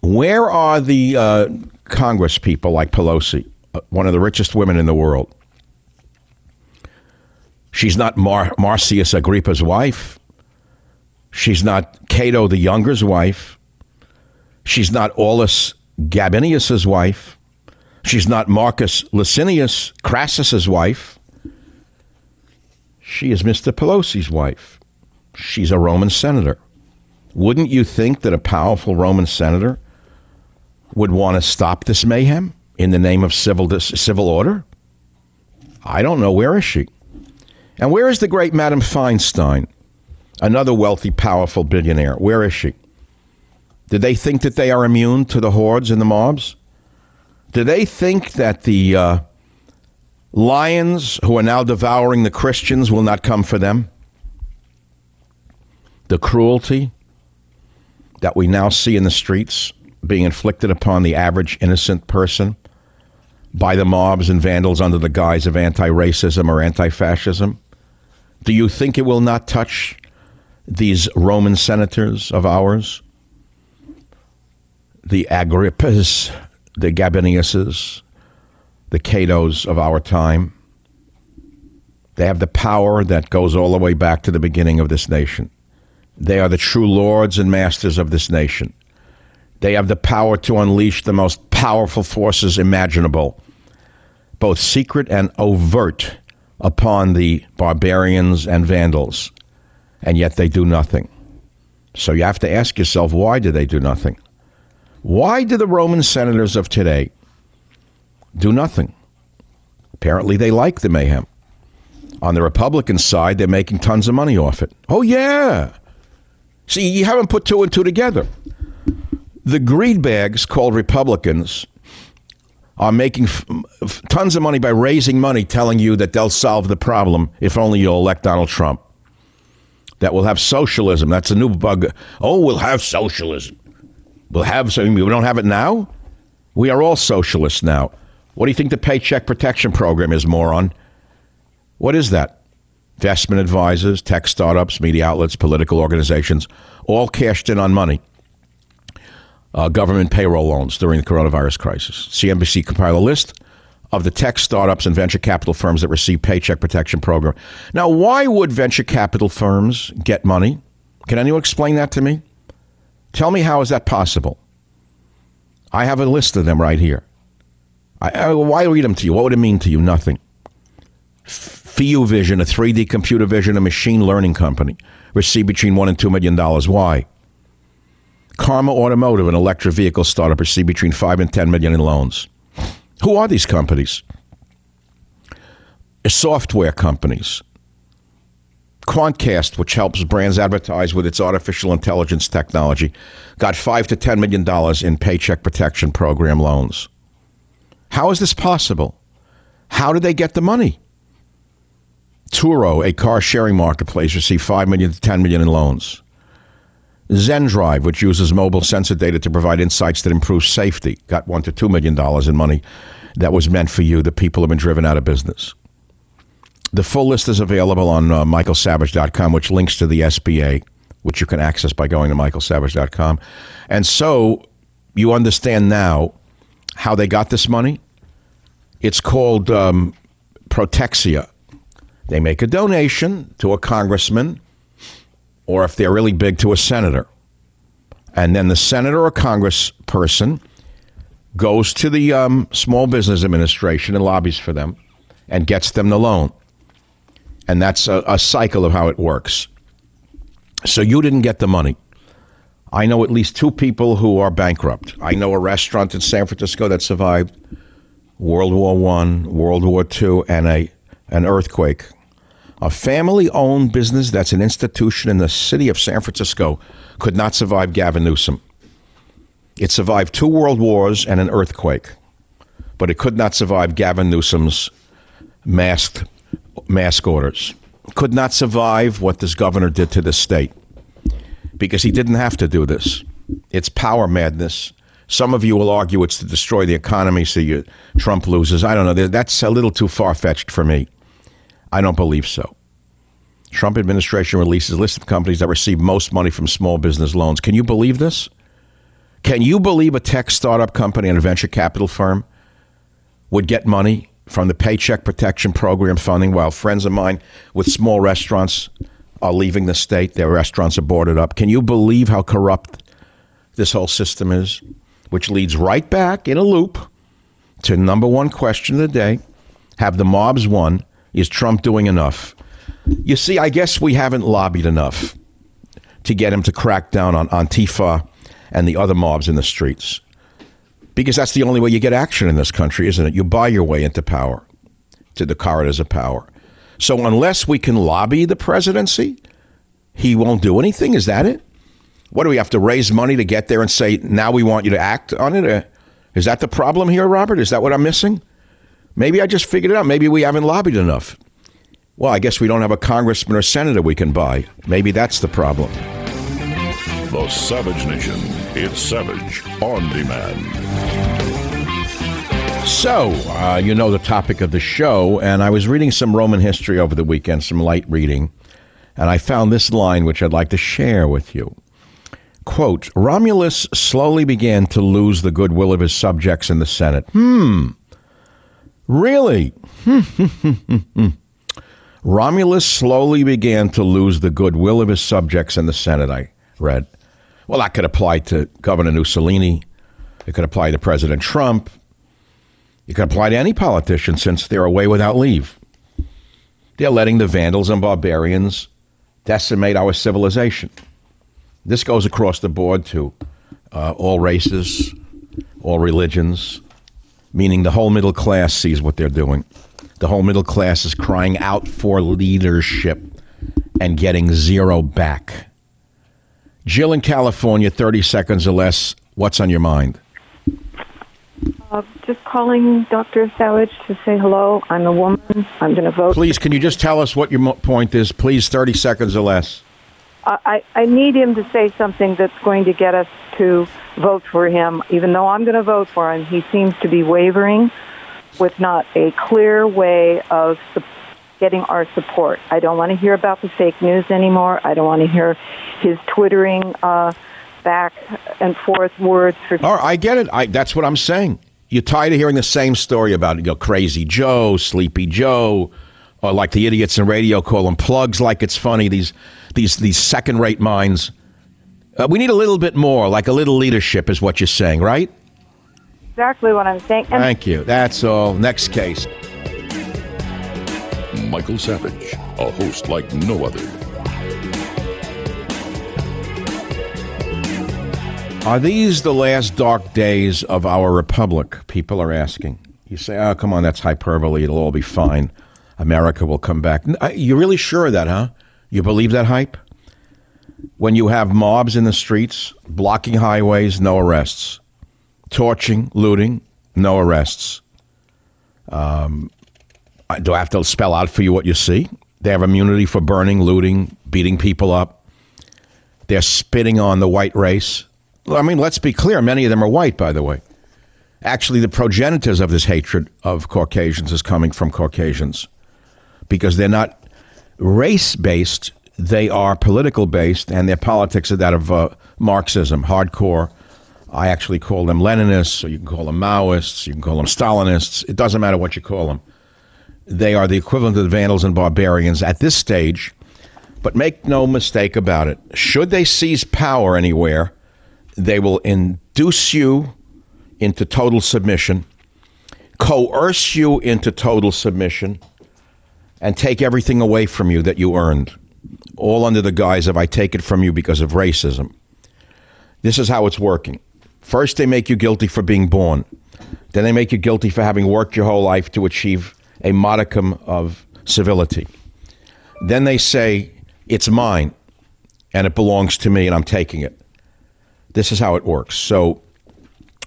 Where are the uh, Congress people like Pelosi, uh, one of the richest women in the world? She's not Mar- Marcus Agrippa's wife. She's not Cato the Younger's wife. She's not Aulus Gabinius's wife. She's not Marcus Licinius Crassus's wife. She is Mr. Pelosi's wife. She's a Roman senator. Wouldn't you think that a powerful Roman senator would want to stop this mayhem in the name of civil civil order? I don't know. Where is she? And where is the great Madame Feinstein, another wealthy, powerful billionaire? Where is she? Do they think that they are immune to the hordes and the mobs? Do they think that the uh, Lions who are now devouring the Christians will not come for them. The cruelty that we now see in the streets being inflicted upon the average innocent person by the mobs and vandals under the guise of anti racism or anti fascism? Do you think it will not touch these Roman senators of ours? The Agrippas, the Gabiniuses, the Catos of our time. They have the power that goes all the way back to the beginning of this nation. They are the true lords and masters of this nation. They have the power to unleash the most powerful forces imaginable, both secret and overt, upon the barbarians and vandals. And yet they do nothing. So you have to ask yourself why do they do nothing? Why do the Roman senators of today do nothing. Apparently, they like the mayhem. On the Republican side, they're making tons of money off it. Oh, yeah. See, you haven't put two and two together. The greed bags called Republicans are making f- f- tons of money by raising money, telling you that they'll solve the problem if only you'll elect Donald Trump. That we'll have socialism. That's a new bug. Oh, we'll have socialism. We'll have so we don't have it now. We are all socialists now. What do you think the Paycheck Protection Program is, moron? What is that? Investment advisors, tech startups, media outlets, political organizations, all cashed in on money. Uh, government payroll loans during the coronavirus crisis. CNBC compiled a list of the tech startups and venture capital firms that receive Paycheck Protection Program. Now, why would venture capital firms get money? Can anyone explain that to me? Tell me how is that possible? I have a list of them right here. I, I, why read them to you? What would it mean to you? Nothing. FIU Vision, a 3D computer vision, a machine learning company, received between one and two million dollars. Why? Karma Automotive, an electric vehicle startup, received between five and ten million in loans. Who are these companies? Software companies. Quantcast, which helps brands advertise with its artificial intelligence technology, got five to ten million dollars in Paycheck Protection Program loans. How is this possible? How did they get the money? Turo, a car sharing marketplace, received 5 million to 10 million in loans. ZenDrive, which uses mobile sensor data to provide insights that improve safety, got 1 to 2 million dollars in money that was meant for you. The people have been driven out of business. The full list is available on uh, michaelsavage.com, which links to the SBA, which you can access by going to michaelsavage.com. And so you understand now how they got this money? It's called um, Protexia. They make a donation to a congressman, or if they're really big, to a senator. And then the senator or congressperson goes to the um, Small Business Administration and lobbies for them and gets them the loan. And that's a, a cycle of how it works. So you didn't get the money. I know at least two people who are bankrupt. I know a restaurant in San Francisco that survived World War One, World War Two, and a an earthquake. A family-owned business that's an institution in the city of San Francisco could not survive Gavin Newsom. It survived two world wars and an earthquake, but it could not survive Gavin Newsom's masked mask orders. Could not survive what this governor did to the state because he didn't have to do this. It's power madness. Some of you will argue it's to destroy the economy so you, Trump loses. I don't know. That's a little too far fetched for me. I don't believe so. Trump administration releases a list of companies that receive most money from small business loans. Can you believe this? Can you believe a tech startup company and a venture capital firm would get money from the Paycheck Protection Program funding while friends of mine with small restaurants are leaving the state? Their restaurants are boarded up. Can you believe how corrupt this whole system is? Which leads right back in a loop to number one question of the day Have the mobs won? Is Trump doing enough? You see, I guess we haven't lobbied enough to get him to crack down on Antifa and the other mobs in the streets. Because that's the only way you get action in this country, isn't it? You buy your way into power, to the corridors of power. So unless we can lobby the presidency, he won't do anything. Is that it? What do we have to raise money to get there and say, now we want you to act on it? Uh, that the problem here, Robert? Is that what I'm missing? Maybe I just figured it out. Maybe we haven't lobbied enough. Well, I guess we don't have a congressman or senator we can buy. Maybe that's the problem. The Savage Nation. It's Savage on demand. So, uh, you know the topic of the show, and I was reading some Roman history over the weekend, some light reading, and I found this line which I'd like to share with you. Quote Romulus slowly began to lose the goodwill of his subjects in the Senate. Hmm. Really? Romulus slowly began to lose the goodwill of his subjects in the Senate, I read. Well, that could apply to Governor Mussolini. It could apply to President Trump. It could apply to any politician since they're away without leave. They're letting the vandals and barbarians decimate our civilization. This goes across the board to uh, all races, all religions, meaning the whole middle class sees what they're doing. The whole middle class is crying out for leadership and getting zero back. Jill in California, 30 seconds or less. What's on your mind? Uh, just calling Dr. Savage to say hello. I'm a woman. I'm going to vote. Please, can you just tell us what your point is? Please, 30 seconds or less. I, I need him to say something that's going to get us to vote for him. Even though I'm going to vote for him, he seems to be wavering with not a clear way of getting our support. I don't want to hear about the fake news anymore. I don't want to hear his twittering uh, back and forth words for. All right, I get it. I, that's what I'm saying. You're tired of hearing the same story about you know, Crazy Joe, Sleepy Joe, or like the idiots in radio call them plugs like it's funny. These these these second rate minds. Uh, we need a little bit more, like a little leadership, is what you're saying, right? Exactly what I'm saying. And Thank you. That's all. Next case. Michael Savage, a host like no other. Are these the last dark days of our republic? People are asking. You say, oh, come on, that's hyperbole. It'll all be fine. America will come back. You're really sure of that, huh? You believe that hype? When you have mobs in the streets, blocking highways, no arrests. Torching, looting, no arrests. Um, do I have to spell out for you what you see? They have immunity for burning, looting, beating people up. They're spitting on the white race. I mean, let's be clear. Many of them are white, by the way. Actually, the progenitors of this hatred of Caucasians is coming from Caucasians because they're not race based, they are political based, and their politics are that of uh, Marxism, hardcore I actually call them Leninists, or you can call them Maoists, you can call them Stalinists. It doesn't matter what you call them. They are the equivalent of the Vandals and barbarians at this stage. But make no mistake about it. Should they seize power anywhere, they will induce you into total submission, coerce you into total submission, and take everything away from you that you earned, all under the guise of I take it from you because of racism. This is how it's working. First, they make you guilty for being born. Then they make you guilty for having worked your whole life to achieve a modicum of civility. Then they say, it's mine and it belongs to me and I'm taking it. This is how it works. So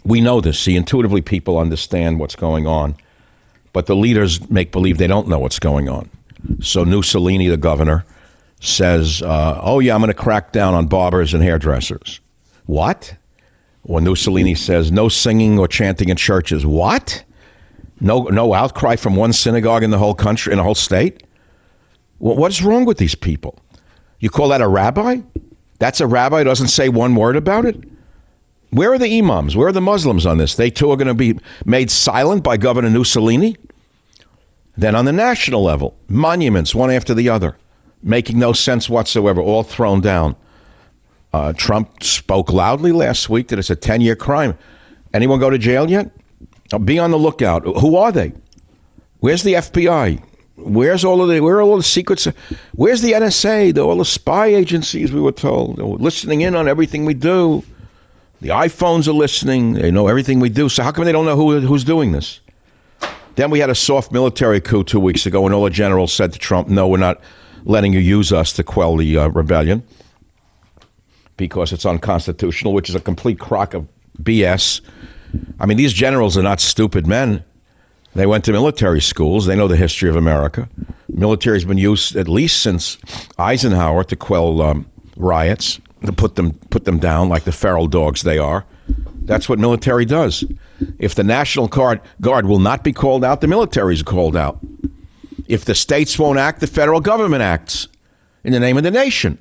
we know this. See, intuitively, people understand what's going on, but the leaders make believe they don't know what's going on. So Mussolini, the governor, says, uh, "Oh yeah, I'm going to crack down on barbers and hairdressers." What? When Mussolini says, "No singing or chanting in churches." What? No, no outcry from one synagogue in the whole country, in the whole state. Well, what's wrong with these people? You call that a rabbi? That's a rabbi doesn't say one word about it? Where are the imams? Where are the Muslims on this? They too are going to be made silent by Governor Mussolini? Then on the national level, monuments one after the other, making no sense whatsoever, all thrown down. Uh, Trump spoke loudly last week that it's a 10 year crime. Anyone go to jail yet? Be on the lookout. Who are they? Where's the FBI? Where's all of the where are all the secrets? Where's the NSA? The, all the spy agencies we were told They're listening in on everything we do. The iPhones are listening. They know everything we do. So how come they don't know who, who's doing this? Then we had a soft military coup two weeks ago, and all the generals said to Trump, "No, we're not letting you use us to quell the uh, rebellion because it's unconstitutional," which is a complete crock of BS. I mean, these generals are not stupid men. They went to military schools. They know the history of America. Military's been used at least since Eisenhower to quell um, riots, to put them put them down like the feral dogs they are. That's what military does. If the National Guard, Guard will not be called out, the military is called out. If the states won't act, the federal government acts in the name of the nation.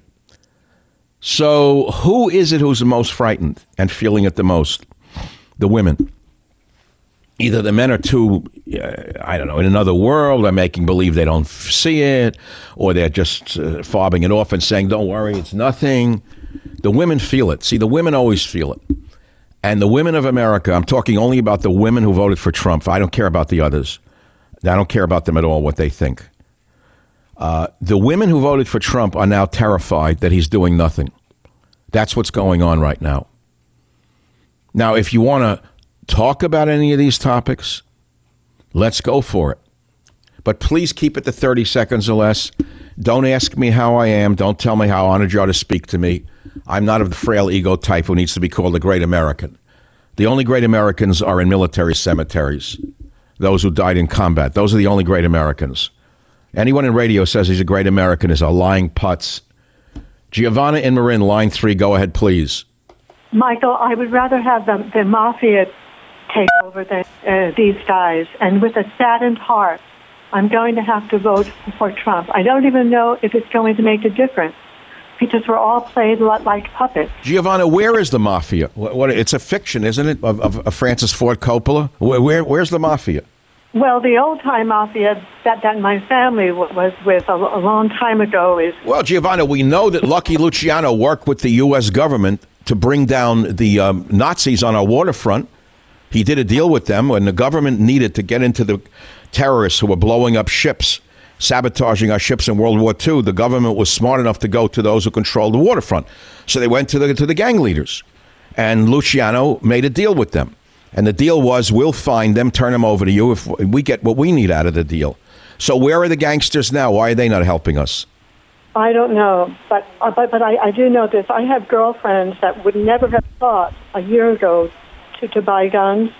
So, who is it who's the most frightened and feeling it the most? The women either the men are too, uh, I don't know, in another world, they're making believe they don't see it, or they're just uh, fobbing it off and saying, don't worry, it's nothing. The women feel it. See, the women always feel it. And the women of America, I'm talking only about the women who voted for Trump. I don't care about the others. I don't care about them at all, what they think. Uh, the women who voted for Trump are now terrified that he's doing nothing. That's what's going on right now. Now, if you want to talk about any of these topics, let's go for it. But please keep it to 30 seconds or less. Don't ask me how I am. Don't tell me how honored you are to speak to me. I'm not of the frail ego type who needs to be called a great American. The only great Americans are in military cemeteries, those who died in combat. Those are the only great Americans. Anyone in radio says he's a great American is a lying putz. Giovanna in Marin, line three, go ahead, please. Michael, I would rather have the, the mafia take over the, uh, these guys. And with a saddened heart, I'm going to have to vote for Trump. I don't even know if it's going to make a difference because we're all played like puppets. Giovanna, where is the mafia? What, what it's a fiction, isn't it, of, of, of Francis Ford Coppola? Where, where, where's the mafia? Well, the old time mafia that, that my family was with a, a long time ago is. Well, Giovanna, we know that Lucky Luciano worked with the U.S. government to bring down the um, Nazis on our waterfront. He did a deal with them when the government needed to get into the terrorists who were blowing up ships, sabotaging our ships in World War II. The government was smart enough to go to those who controlled the waterfront. So they went to the, to the gang leaders. And Luciano made a deal with them. And the deal was we'll find them, turn them over to you if we get what we need out of the deal. So where are the gangsters now? Why are they not helping us? I don't know, but uh, but but I, I do know this. I have girlfriends that would never have thought a year ago to, to buy guns,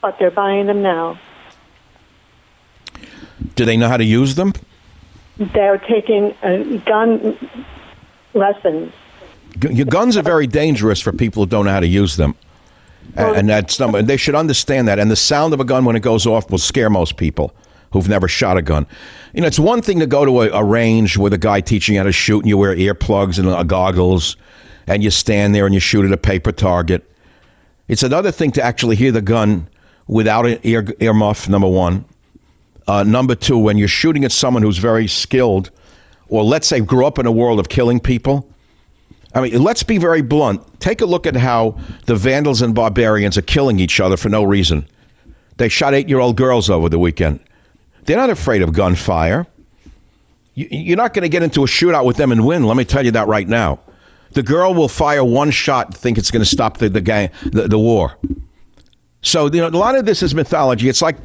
but they're buying them now. Do they know how to use them? They're taking uh, gun lessons. Your guns are very dangerous for people who don't know how to use them. Well, and that's number. They should understand that. And the sound of a gun when it goes off will scare most people who've never shot a gun. You know, it's one thing to go to a, a range with a guy teaching you how to shoot, and you wear earplugs and uh, goggles, and you stand there and you shoot at a paper target. It's another thing to actually hear the gun without an ear earmuff. Number one. Uh, number two, when you're shooting at someone who's very skilled, or let's say grew up in a world of killing people. I mean, let's be very blunt. Take a look at how the vandals and barbarians are killing each other for no reason. They shot eight year old girls over the weekend. They're not afraid of gunfire. You, are not going to get into a shootout with them and win. Let me tell you that right now. The girl will fire one shot, think it's going to stop the the, gang, the the war. So you know, a lot of this is mythology. It's like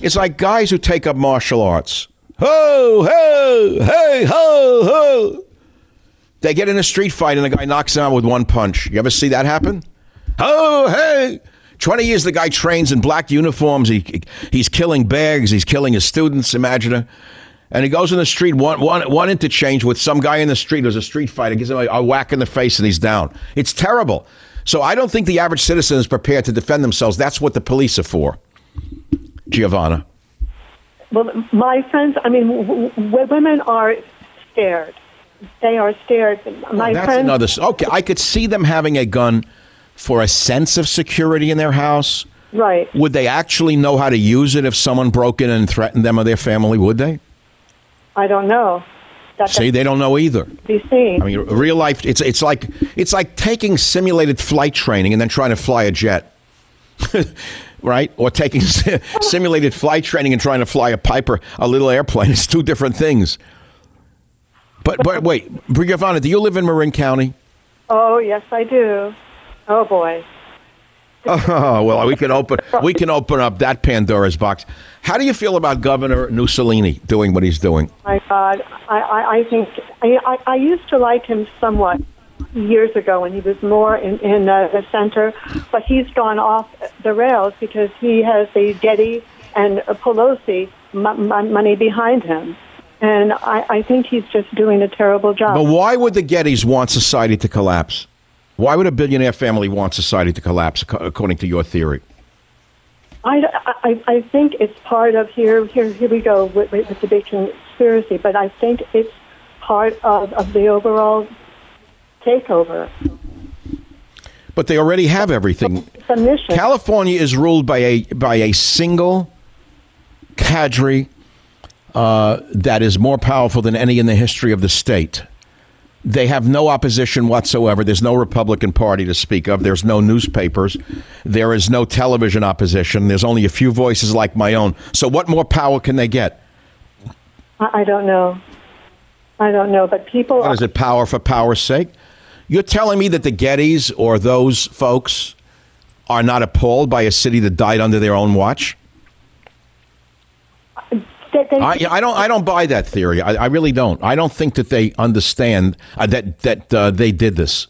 it's like guys who take up martial arts. Ho ho hey ho ho. They get in a street fight and the guy knocks them out with one punch. You ever see that happen? Oh hey. 20 years the guy trains in black uniforms. He, he's killing bags. He's killing his students. Imagine. And he goes in the street, one, one, one interchange with some guy in the street who's a street fighter, gives him a, a whack in the face, and he's down. It's terrible. So I don't think the average citizen is prepared to defend themselves. That's what the police are for. Giovanna. Well, my friends, I mean, w- w- women are scared. They are scared. My friends. That's friends. another. Okay, I could see them having a gun for a sense of security in their house. Right. Would they actually know how to use it if someone broke in and threatened them or their family? Would they? I don't know. That See, they don't know either. be seen. I mean, real life. It's it's like it's like taking simulated flight training and then trying to fly a jet, right? Or taking simulated flight training and trying to fly a Piper, a little airplane. It's two different things. But but wait, Giovanna, do you live in Marin County? oh, yes, I do. Oh, boy. Oh well, we can open we can open up that Pandora's box. How do you feel about Governor Mussolini doing what he's doing? My God, I, I, I think I, I, I used to like him somewhat years ago when he was more in, in uh, the center, but he's gone off the rails because he has the Getty and Pelosi m- m- money behind him. And I, I think he's just doing a terrible job. But why would the Gettys want society to collapse? Why would a billionaire family want society to collapse, according to your theory? I, I, I think it's part of here. Here, here we go with, with the big conspiracy. But I think it's part of, of the overall takeover. But they already have everything. California is ruled by a by a single cadre uh, that is more powerful than any in the history of the state. They have no opposition whatsoever. There's no Republican Party to speak of. There's no newspapers. There is no television opposition. There's only a few voices like my own. So, what more power can they get? I, don't know. I don't know. But people. What is it, power for power's sake? You're telling me that the Gettys or those folks are not appalled by a city that died under their own watch? They, they, I, I don't. I don't buy that theory. I, I really don't. I don't think that they understand uh, that that uh, they did this.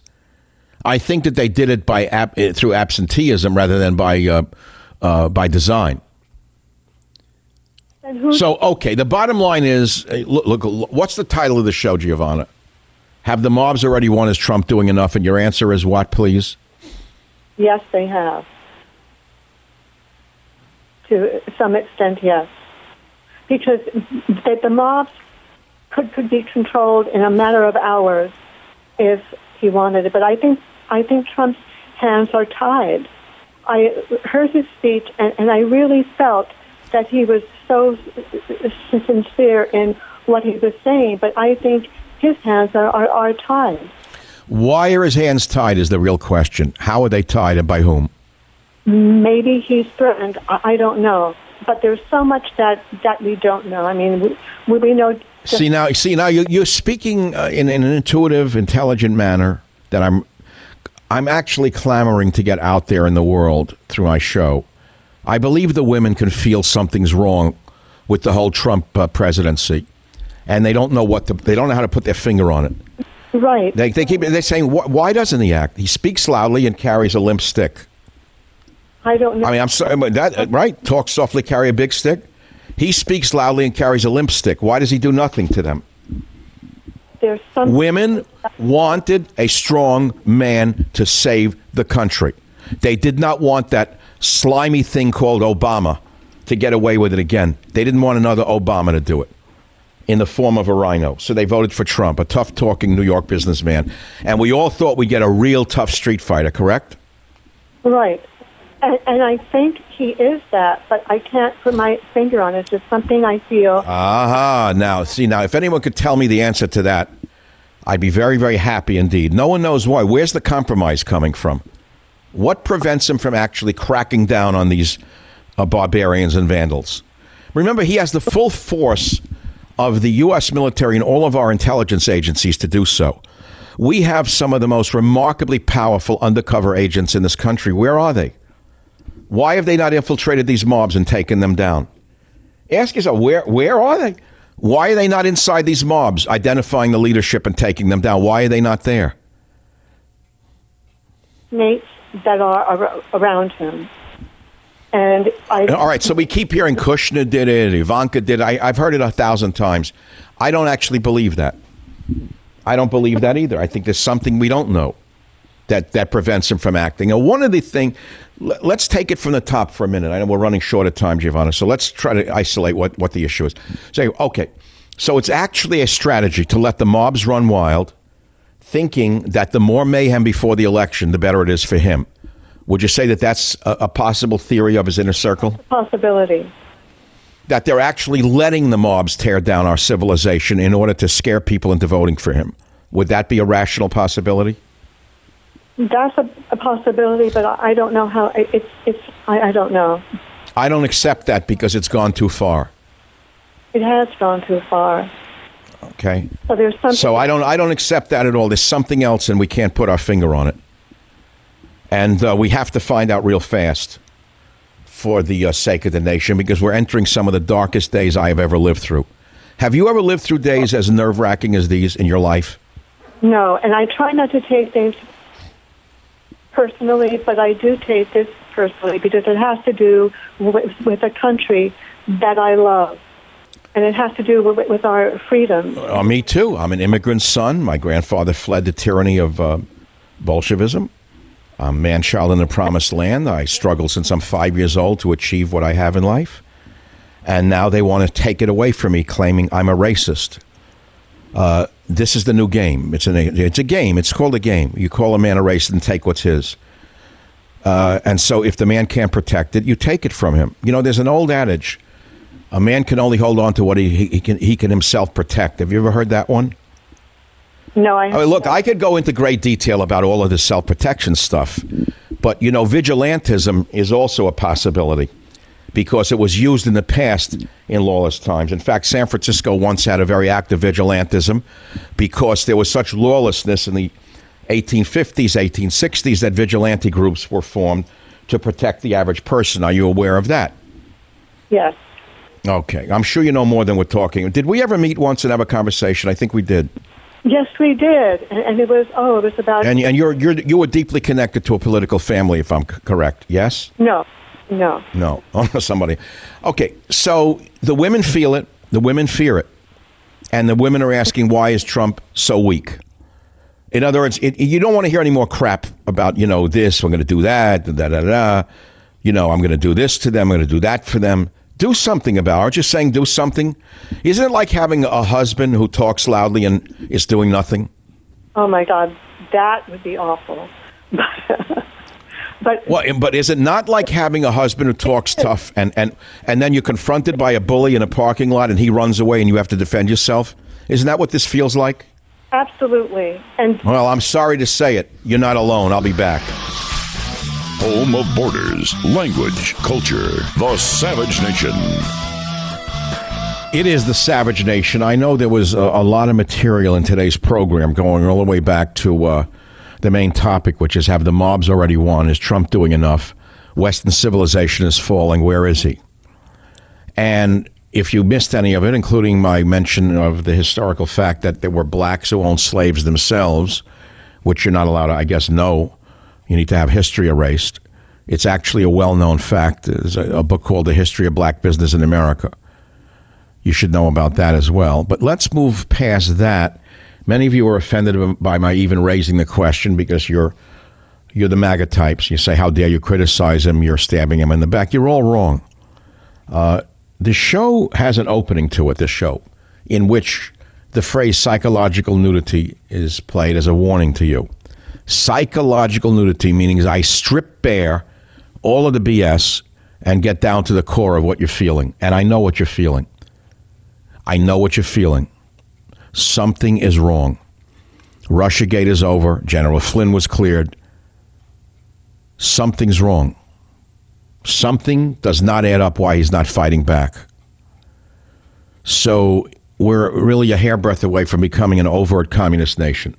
I think that they did it by ab- uh, through absenteeism rather than by uh, uh, by design. So, okay, the bottom line is uh, look, look, what's the title of the show, Giovanna? Have the mobs already won? Is Trump doing enough? And your answer is what, please? yes, they have. To some extent, yes. Because the, the mobs could, could be controlled in a matter of hours if he wanted it. But I think I think Trump's hands are tied. I heard his speech, and, and I really felt that he was so sincere in what he was saying. But I think his hands are, are, are tied. Why are his hands tied? Is the real question. How are they tied, and by whom? Maybe he's threatened. I, I don't know. But there's so much that, that we don't know. I mean, we, we know. See now, see now, you're, you're speaking uh, in, in an intuitive, intelligent manner that I'm, I'm actually clamoring to get out there in the world through my show. I believe the women can feel something's wrong with the whole Trump uh, presidency, and they don't know what to, they don't know how to put their finger on it. right. They, they keep they're saying, why doesn't he act? He speaks loudly and carries a limp stick. I don't know. I mean, I'm sorry, but that right? Talk softly, carry a big stick. He speaks loudly and carries a limp stick. Why does he do nothing to them? there's some. Women wanted a strong man to save the country. They did not want that slimy thing called Obama to get away with it again. They didn't want another Obama to do it in the form of a RINO. So they voted for Trump, a tough talking New York businessman. And we all thought we'd get a real tough street fighter, correct? Right. And, and I think he is that, but I can't put my finger on it. It's just something I feel. Aha. Now, see, now, if anyone could tell me the answer to that, I'd be very, very happy indeed. No one knows why. Where's the compromise coming from? What prevents him from actually cracking down on these uh, barbarians and vandals? Remember, he has the full force of the U.S. military and all of our intelligence agencies to do so. We have some of the most remarkably powerful undercover agents in this country. Where are they? Why have they not infiltrated these mobs and taken them down? Ask yourself, where, where are they? Why are they not inside these mobs, identifying the leadership and taking them down? Why are they not there? Mates that are around him. And I. All right, so we keep hearing Kushner did it, Ivanka did it. I, I've heard it a thousand times. I don't actually believe that. I don't believe that either. I think there's something we don't know that, that prevents him from acting. And one of the things, let's take it from the top for a minute. I know we're running short of time, Giovanna, so let's try to isolate what, what the issue is. Say, okay, so it's actually a strategy to let the mobs run wild, thinking that the more mayhem before the election, the better it is for him. Would you say that that's a, a possible theory of his inner circle? Possibility. That they're actually letting the mobs tear down our civilization in order to scare people into voting for him. Would that be a rational possibility? That's a, a possibility, but I, I don't know how. It, it's it's I, I don't know. I don't accept that because it's gone too far. It has gone too far. Okay. So there's something. So I don't I don't accept that at all. There's something else, and we can't put our finger on it. And uh, we have to find out real fast for the uh, sake of the nation because we're entering some of the darkest days I have ever lived through. Have you ever lived through days as nerve wracking as these in your life? No, and I try not to take things personally, but I do take this personally because it has to do with, with a country that I love. And it has to do with, with our freedom. Uh, me too. I'm an immigrant son. My grandfather fled the tyranny of uh, Bolshevism. I'm a man child in the promised land. I struggled since I'm five years old to achieve what I have in life. And now they want to take it away from me, claiming I'm a racist. Uh, this is the new game. It's, an, it's a game. It's called a game. You call a man a race and take what's his. Uh, and so if the man can't protect it, you take it from him. You know, there's an old adage a man can only hold on to what he, he, can, he can himself protect. Have you ever heard that one? No, I. I mean, look, I could go into great detail about all of this self protection stuff, but you know, vigilantism is also a possibility because it was used in the past in lawless times. In fact, San Francisco once had a very active vigilantism because there was such lawlessness in the 1850s, 1860s that vigilante groups were formed to protect the average person. Are you aware of that? Yes. Okay. I'm sure you know more than we're talking. Did we ever meet once and have a conversation? I think we did. Yes, we did, and, and it was oh, it was about. And, and you're, you're, you were deeply connected to a political family, if I'm c- correct. Yes? no, no. No. Oh, somebody. Okay. So the women feel it, the women fear it, and the women are asking, why is Trump so weak? In other words, it, you don't want to hear any more crap about, you know, this, we're going to do that, da da da. You know, I'm going to do this to them, I'm going to do that for them. Do something about it. Aren't you saying do something? Isn't it like having a husband who talks loudly and is doing nothing? Oh my God, that would be awful. but Well, but is it not like having a husband who talks tough and, and, and then you're confronted by a bully in a parking lot and he runs away and you have to defend yourself? Isn't that what this feels like? absolutely, and Well, I'm sorry to say it. You're not alone. I'll be back. Home of borders, language, culture. The Savage Nation. It is the Savage Nation. I know there was a, a lot of material in today's program going all the way back to uh, the main topic, which is have the mobs already won? Is Trump doing enough? Western civilization is falling. Where is he? And if you missed any of it, including my mention of the historical fact that there were blacks who owned slaves themselves, which you're not allowed to, I guess, know, you need to have history erased. It's actually a well known fact. There's a, a book called The History of Black Business in America. You should know about that as well. But let's move past that. Many of you are offended by my even raising the question because you're you're the MAGA types. You say, "How dare you criticize him? You're stabbing him in the back." You're all wrong. Uh, the show has an opening to it. This show, in which the phrase "psychological nudity" is played as a warning to you. Psychological nudity meaning I strip bare all of the BS and get down to the core of what you're feeling. And I know what you're feeling. I know what you're feeling. Something is wrong. Russiagate is over. General Flynn was cleared. Something's wrong. Something does not add up why he's not fighting back. So we're really a hairbreadth away from becoming an overt communist nation.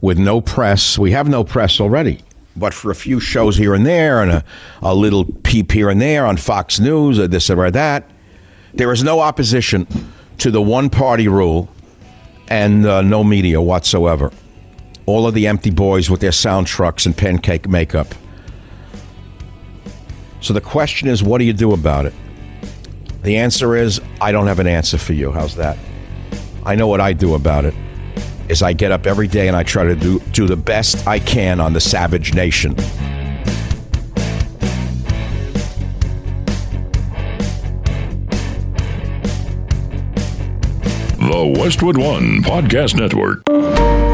With no press, we have no press already, but for a few shows here and there and a, a little peep here and there on Fox News or this or that, there is no opposition to the one party rule and uh, no media whatsoever. All of the empty boys with their sound trucks and pancake makeup. So the question is, what do you do about it? The answer is, I don't have an answer for you. How's that? I know what I do about it. Is I get up every day and I try to do, do the best I can on the savage nation. Westwood One Podcast Network.